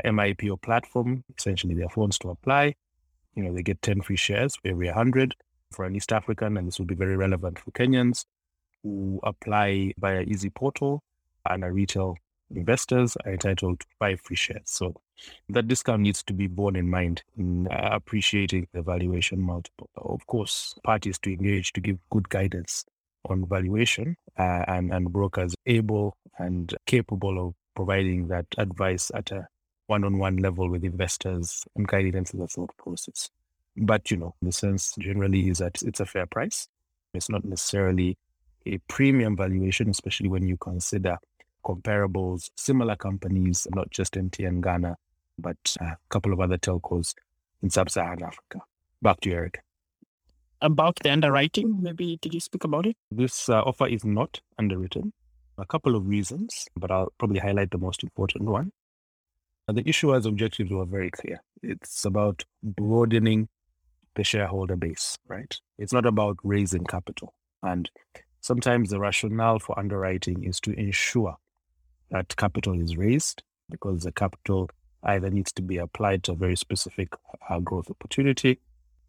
MIPO platform, essentially their phones to apply, you know, they get 10 free shares every 100 for an East African, and this will be very relevant for Kenyans who apply via Easy Portal and are retail investors are entitled to five free shares. So that discount needs to be borne in mind in appreciating the valuation multiple. Of course, parties to engage to give good guidance on valuation uh, and, and brokers able and capable of providing that advice at a one-on-one level with investors and guiding them through the thought process. But you know, the sense generally is that it's a fair price. It's not necessarily a premium valuation, especially when you consider comparables, similar companies, not just MTN Ghana, but a couple of other telcos in sub-Saharan Africa. Back to you, Eric. About the underwriting, maybe did you speak about it? This uh, offer is not underwritten. A couple of reasons, but I'll probably highlight the most important one. The issuer's objectives were very clear. It's about broadening the shareholder base, right? It's not about raising capital. And sometimes the rationale for underwriting is to ensure that capital is raised because the capital either needs to be applied to a very specific uh, growth opportunity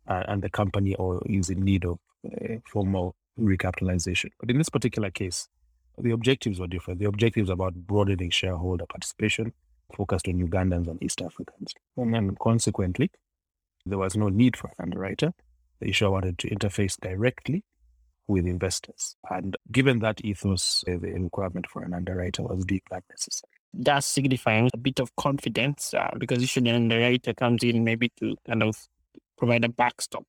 uh, and the company or is in need of formal recapitalization. But in this particular case, the objectives were different. The objectives about broadening shareholder participation, focused on Ugandans and East Africans. And then consequently, there was no need for an underwriter. The issuer wanted to interface directly with investors. And given that ethos, the requirement for an underwriter was deep deemed unnecessary. That's signifying a bit of confidence uh, because usually an underwriter comes in maybe to kind of provide a backstop.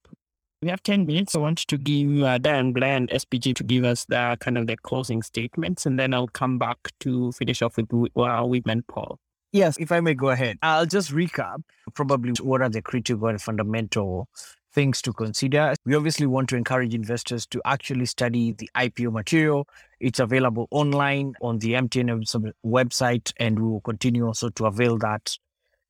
We have 10 minutes. I want to give uh, Dyer and Blair SBG, to give us the kind of their closing statements, and then I'll come back to finish off with uh, Women Paul. Yes, if I may go ahead, I'll just recap probably what are the critical and fundamental things to consider. We obviously want to encourage investors to actually study the IPO material. It's available online on the MTN website, and we will continue also to avail that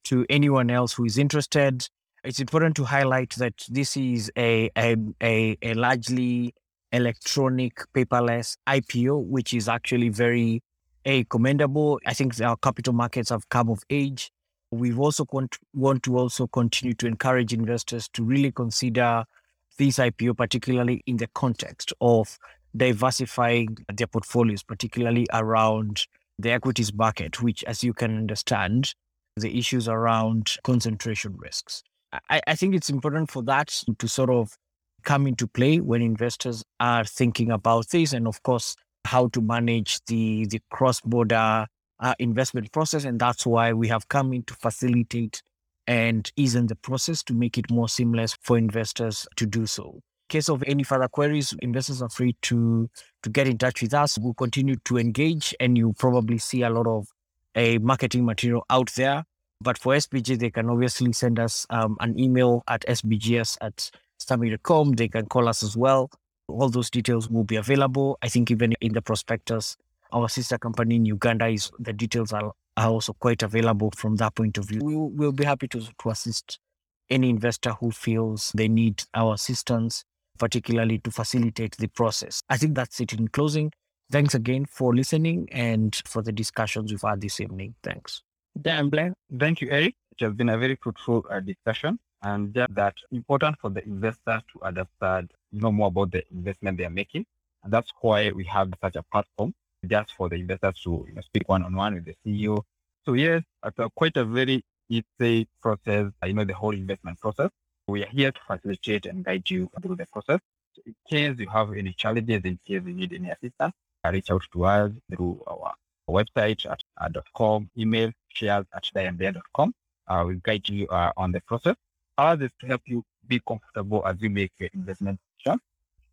to anyone else who is interested it's important to highlight that this is a, a, a, a largely electronic paperless IPO, which is actually very a commendable. I think our capital markets have come of age. We've also want, to also continue to encourage investors to really consider this IPO, particularly in the context of diversifying their portfolios, particularly around the equities market, which, as you can understand, the issues around concentration risks. I, I think it's important for that to sort of come into play when investors are thinking about this, and of course, how to manage the the cross border uh, investment process. And that's why we have come in to facilitate and ease in the process to make it more seamless for investors to do so. In case of any further queries, investors are free to to get in touch with us. We'll continue to engage, and you probably see a lot of a marketing material out there but for SBG, they can obviously send us um, an email at sbgs at stanbic.com. They can call us as well. All those details will be available. I think even in the prospectus, our sister company in Uganda is the details are, are also quite available from that point of view. We'll, we'll be happy to, to assist any investor who feels they need our assistance, particularly to facilitate the process. I think that's it in closing. Thanks again for listening and for the discussions we've had this evening. Thanks. Dyer and Blair. Thank you, Eric. It has been a very fruitful uh, discussion and just that important for the investors to understand know more about the investment they are making. And that's why we have such a platform just for the investors to you know, speak one on one with the CEO. So yes, it's quite a very easy process, you know, the whole investment process. We are here to facilitate and guide you through the process. In case you have any challenges, in case you need any assistance, reach out to us through our website at uh, .com, email shares at diambear.com. Uh, we'll guide you uh, on the process. Ours is to help you be comfortable as you make your investment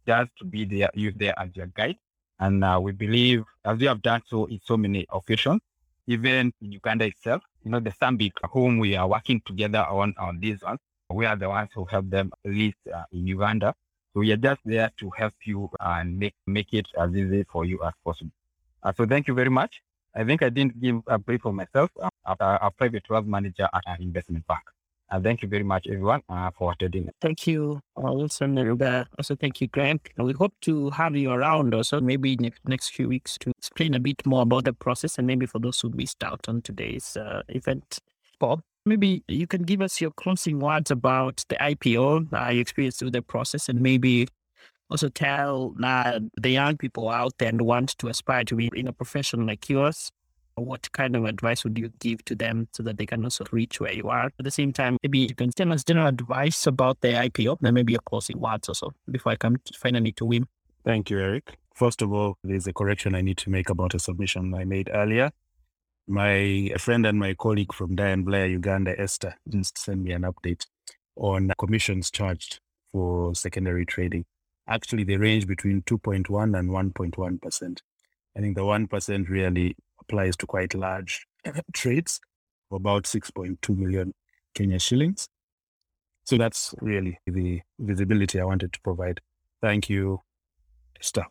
just to be there, use there as your guide. And uh, we believe, as we have done so in so many occasions, even in Uganda itself, you know, the Stanbic, whom we are working together on, on these ones, we are the ones who help them least uh, in Uganda. So we are just there to help you and make, make it as easy for you as possible. Uh, so thank you very much. I think I didn't give a brief of myself. I'm a, private wealth manager at an investment bank. And thank you very much, everyone, uh, for attending. Thank you, uh, Wilson and Also, thank you, Grant. And we hope to have you around also maybe in the next few weeks to explain a bit more about the process and maybe for those who missed out on today's uh, event. Bob, maybe you can give us your closing words about the IPO, uh, your experience through the process, and maybe also tell uh, the young people out there and want to aspire to be in a profession like yours what kind of advice would you give to them so that they can also reach where you are? At the same time maybe you can tell us general advice about the ipo and maybe a closing words also before i come to finally to wim. Thank you eric. First of all there's a correction i need to make about a submission i made earlier. My friend and my colleague from Dyer and Blair, Uganda, Esther, just sent me an update on commissions charged for secondary trading. Actually they range between 2.1 and 1.1%. I think the 1% really applies to quite large <laughs> trades of about 6.2 million Kenya shillings. So that's really the visibility I wanted to provide. Thank you, Esther.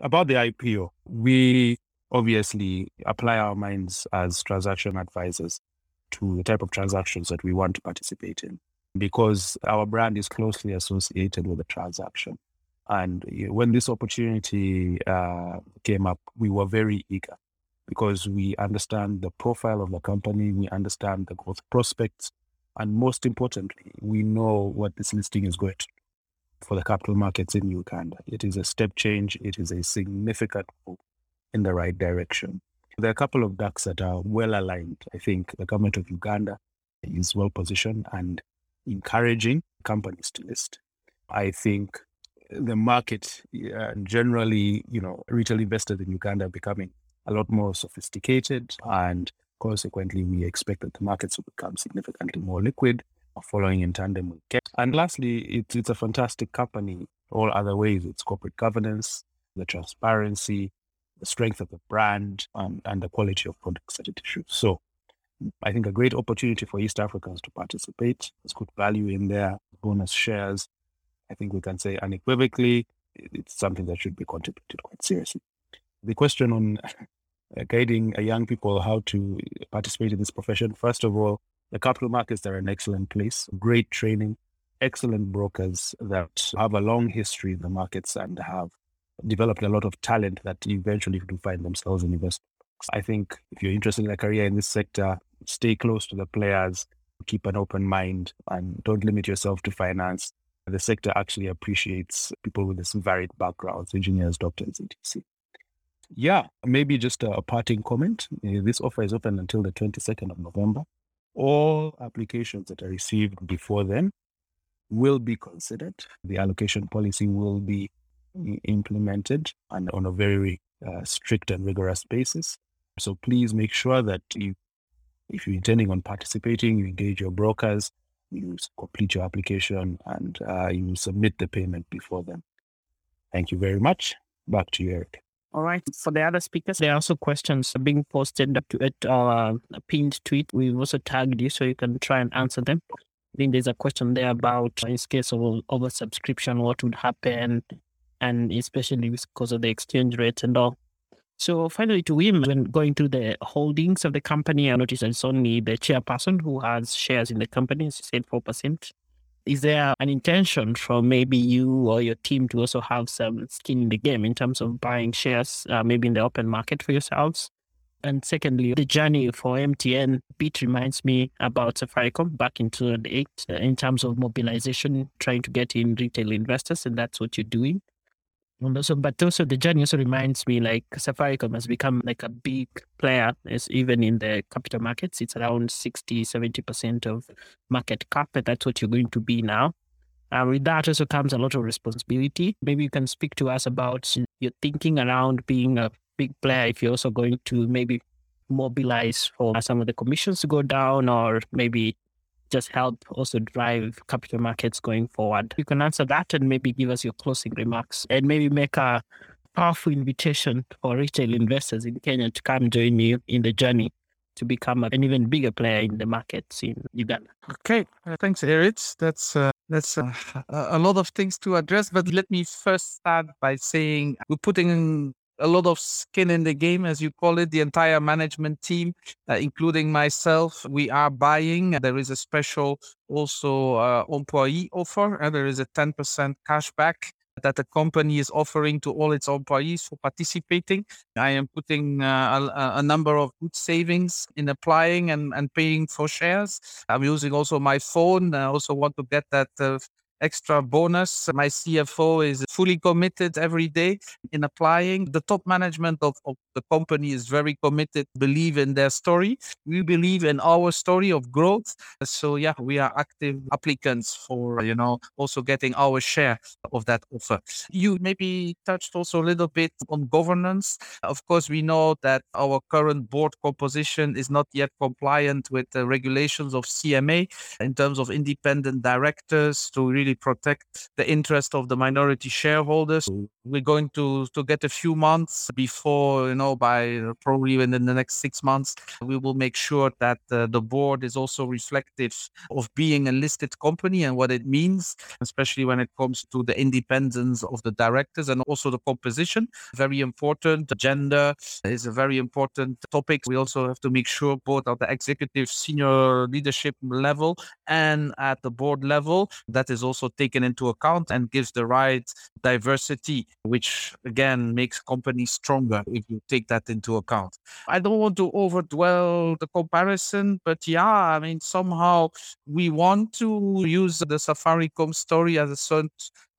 About the IPO, we obviously apply our minds as transaction advisors to the type of transactions that we want to participate in because our brand is closely associated with the transaction. And when this opportunity uh, came up, we were very eager because we understand the profile of the company, we understand the growth prospects, and most importantly, we know what this listing is going to do for the capital markets in Uganda. It is a step change, it is a significant move in the right direction. There are a couple of ducks that are well aligned. I think the government of Uganda is well positioned and encouraging companies to list. I think the market uh, generally, you know, retail investors in Uganda are becoming a lot more sophisticated and consequently we expect that the markets will become significantly more liquid following in tandem with CAPE. And lastly, it's, it's a fantastic company all other ways. It's corporate governance, the transparency, the strength of the brand, and, and the quality of products that it issues. So I think a great opportunity for East Africans to participate. There's good value in there, bonus shares. I think we can say unequivocally, it's something that should be contemplated quite seriously. The question on <laughs> Uh, guiding uh, young people how to participate in this profession, first of all, the capital markets are an excellent place, great training, excellent brokers that have a long history in the markets and have developed a lot of talent that eventually do find themselves in investment. I think if you're interested in a career in this sector, stay close to the players, keep an open mind, and don't limit yourself to finance. The sector actually appreciates people with this varied backgrounds, engineers, doctors, etc. Yeah, maybe just a, parting comment. Uh, this offer is open until the 22nd of November. All applications that are received before then will be considered. The allocation policy will be implemented and on a very uh, strict and rigorous basis. So please make sure that you if you're intending on participating, you engage your brokers, you complete your application, and uh, you submit the payment before then. Thank you very much. Back to you, Eric. All right. For the other speakers, there are also questions being posted to at our uh, pinned tweet. We've also tagged you so you can try and answer them. I think there's a question there about in case of oversubscription, what would happen, and especially because of the exchange rate and all. So finally, to Wim, when going through the holdings of the company, I noticed it's only the chairperson who has shares in the company, as you said, 4%. Is there an intention for maybe you or your team to also have some skin in the game in terms of buying shares, uh, maybe in the open market for yourselves? And secondly, the journey for MTN bit reminds me about Safaricom back in 2008 uh, in terms of mobilization, trying to get in retail investors, and that's what you're doing. And also, but also the journey also reminds me like Safaricom has become like a big player, is even in the capital markets. It's around 60, 70% of market cap, and that's what you're going to be now. And with that also comes a lot of responsibility. Maybe you can speak to us about your thinking around being a big player if you're also going to maybe mobilize for some of the commissions to go down or maybe just help also drive capital markets going forward? You can answer that and maybe give us your closing remarks and maybe make a powerful invitation for retail investors in Kenya to come join you in the journey to become an even bigger player in the markets in Uganda. Okay, uh, thanks, Eric. That's uh, that's uh, a lot of things to address, but let me first start by saying we're putting a lot of skin in the game, as you call it. The entire management team, uh, including myself, we are buying. There is a special also uh, employee offer, and there is a 10% cashback that the company is offering to all its employees for participating. I am putting uh, a, a, number of good savings in applying and, and paying for shares. I'm using also my phone. I also want to get that uh, extra bonus. My CFO is fully committed every day in applying. The top management of, of the company is very committed, believe in their story. We believe in our story of growth. So yeah, we are active applicants for, you know, also getting our share of that offer. You maybe touched also a little bit on governance. Of course, we know that our current board composition is not yet compliant with the regulations of CMA in terms of independent directors to really really protect the interest of the minority shareholders. We're going to to get a few months before, you know, by probably within the next six months, we will make sure that uh, the board is also reflective of being a listed company and what it means, especially when it comes to the independence of the directors and also the composition. Very important. Gender is a very important topic. We also have to make sure both at the executive senior leadership level and at the board level that is also also taken into account and gives the right diversity, which again makes companies stronger if you take that into account. I don't want to overdwell the comparison, but yeah, I mean, somehow we want to use the Safaricom story as a certain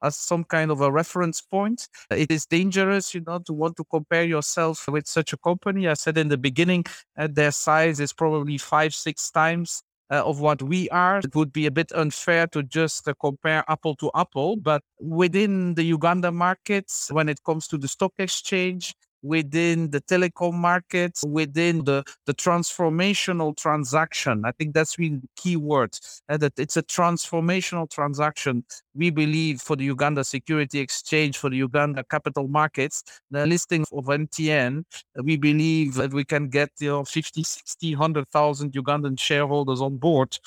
as some kind of a reference point. It is dangerous, you know, to want to compare yourself with such a company. I said in the beginning, uh, their size is probably five, six times uh, of what we are. It would be a bit unfair to just uh, compare apple to apple, but within the Uganda markets, when it comes to the stock exchange, within the telecom markets, within the, the transformational transaction. I think that's really the key word, uh, that it's a transformational transaction. We believe for the Uganda Security Exchange, for the Uganda capital markets, the listing of MTN, we believe that we can get you know, 50, 60, 100,000 Ugandan shareholders on board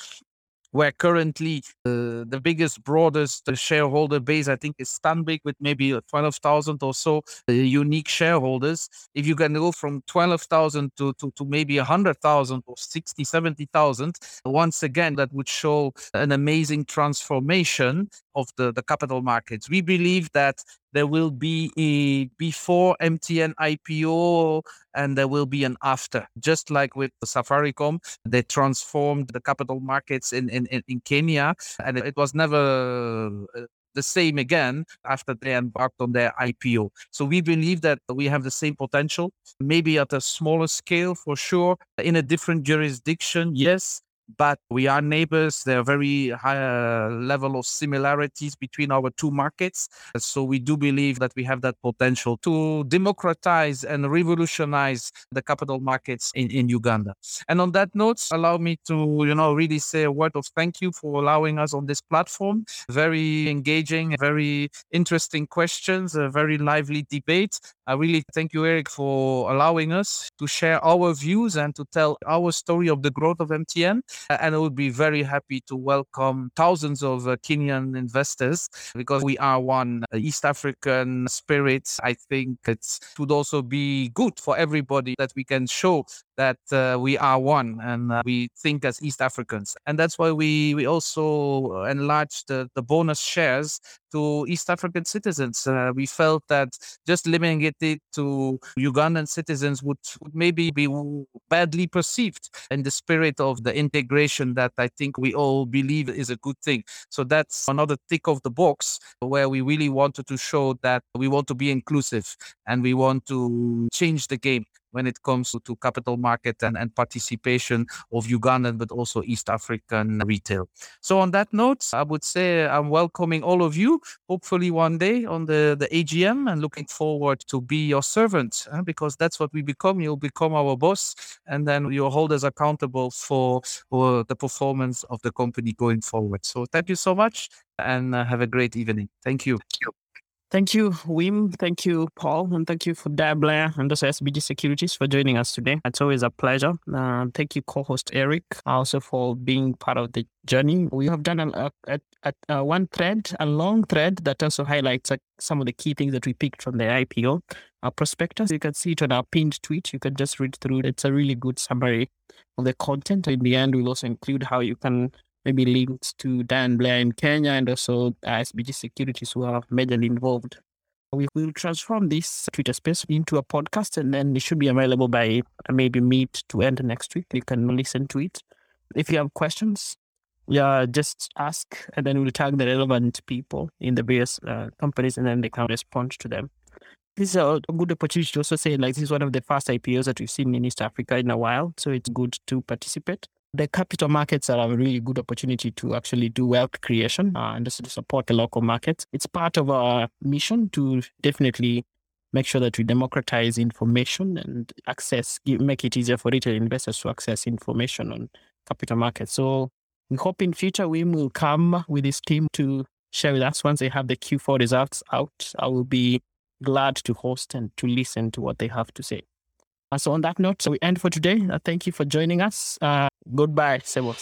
where currently uh, the biggest, broadest shareholder base, I think, is Stanbic with maybe 12,000 or so uh, unique shareholders. If you can go from 12,000 to, to, to maybe 100,000 or 60, 70,000, once again, that would show an amazing transformation of the, the capital markets. We believe that there will be a before MTN IPO and there will be an after. Just like with Safaricom, they transformed the capital markets in, in, in Kenya and it was never uh, the same again after they embarked on their IPO. So we believe that we have the same potential, maybe at a smaller scale for sure, in a different jurisdiction, yes, but we are neighbors. There are very high uh, level of similarities between our two markets. So we do believe that we have that potential to democratize and revolutionize the capital markets in, in Uganda. And on that note, allow me to, you know, really say a word of thank you for allowing us on this platform. Very engaging, very interesting questions, a very lively debate. I really thank you, Eric, for allowing us to share our views and to tell our story of the growth of MTN. And I would be very happy to welcome thousands of uh, Kenyan investors because we are one uh, East African spirit. I think it would also be good for everybody that we can show that uh, we are one and uh, we think as East Africans. And that's why we, we also enlarged the, the bonus shares to East African citizens. Uh, we felt that just limiting it to Ugandan citizens would, would maybe be badly perceived in the spirit of the integration that I think we all believe is a good thing. So that's another tick of the box where we really wanted to show that we want to be inclusive and we want to change the game when it comes to, to capital market and, and participation of Ugandan, but also East African retail. So on that note, I would say I'm welcoming all of you, hopefully one day on the, the AGM and looking forward to be your servant uh, because that's what we become. You'll become our boss and then you'll hold us accountable for, for the performance of the company going forward. So thank you so much and uh, have a great evening. Thank you. Thank you. Thank you, Wim. Thank you, Paul. And thank you for Dyer Blair and also SBG Securities for joining us today. It's always a pleasure. Uh, thank you, co host Eric, also for being part of the journey. We have done a, a, a, a one thread, a long thread that also highlights uh, some of the key things that we picked from the IPO. Our prospectus, you can see it on our pinned tweet. You can just read through it. It's a really good summary of the content. In the end, we'll also include how you can maybe links to Dyer Blair in Kenya and also SBG Securities who are majorly involved. We will transform this Twitter space into a podcast and then it should be available by maybe mid to end next week. You can listen to it. If you have questions, yeah, just ask and then we'll tag the relevant people in the various uh, companies and then they can respond to them. This is a good opportunity to also say like this is one of the first IPOs that we've seen in East Africa in a while. So it's good to participate the capital markets are a really good opportunity to actually do wealth creation uh, and to support the local markets. It's part of our mission to definitely make sure that we democratize information and access, make it easier for retail investors to access information on capital markets. So we hope in future we will come with this team to share with us once they have the Q4 results out. I will be glad to host and to listen to what they have to say. Uh, so on that note, so we end for today. Uh, thank you for joining us. Uh, goodbye, Sebo.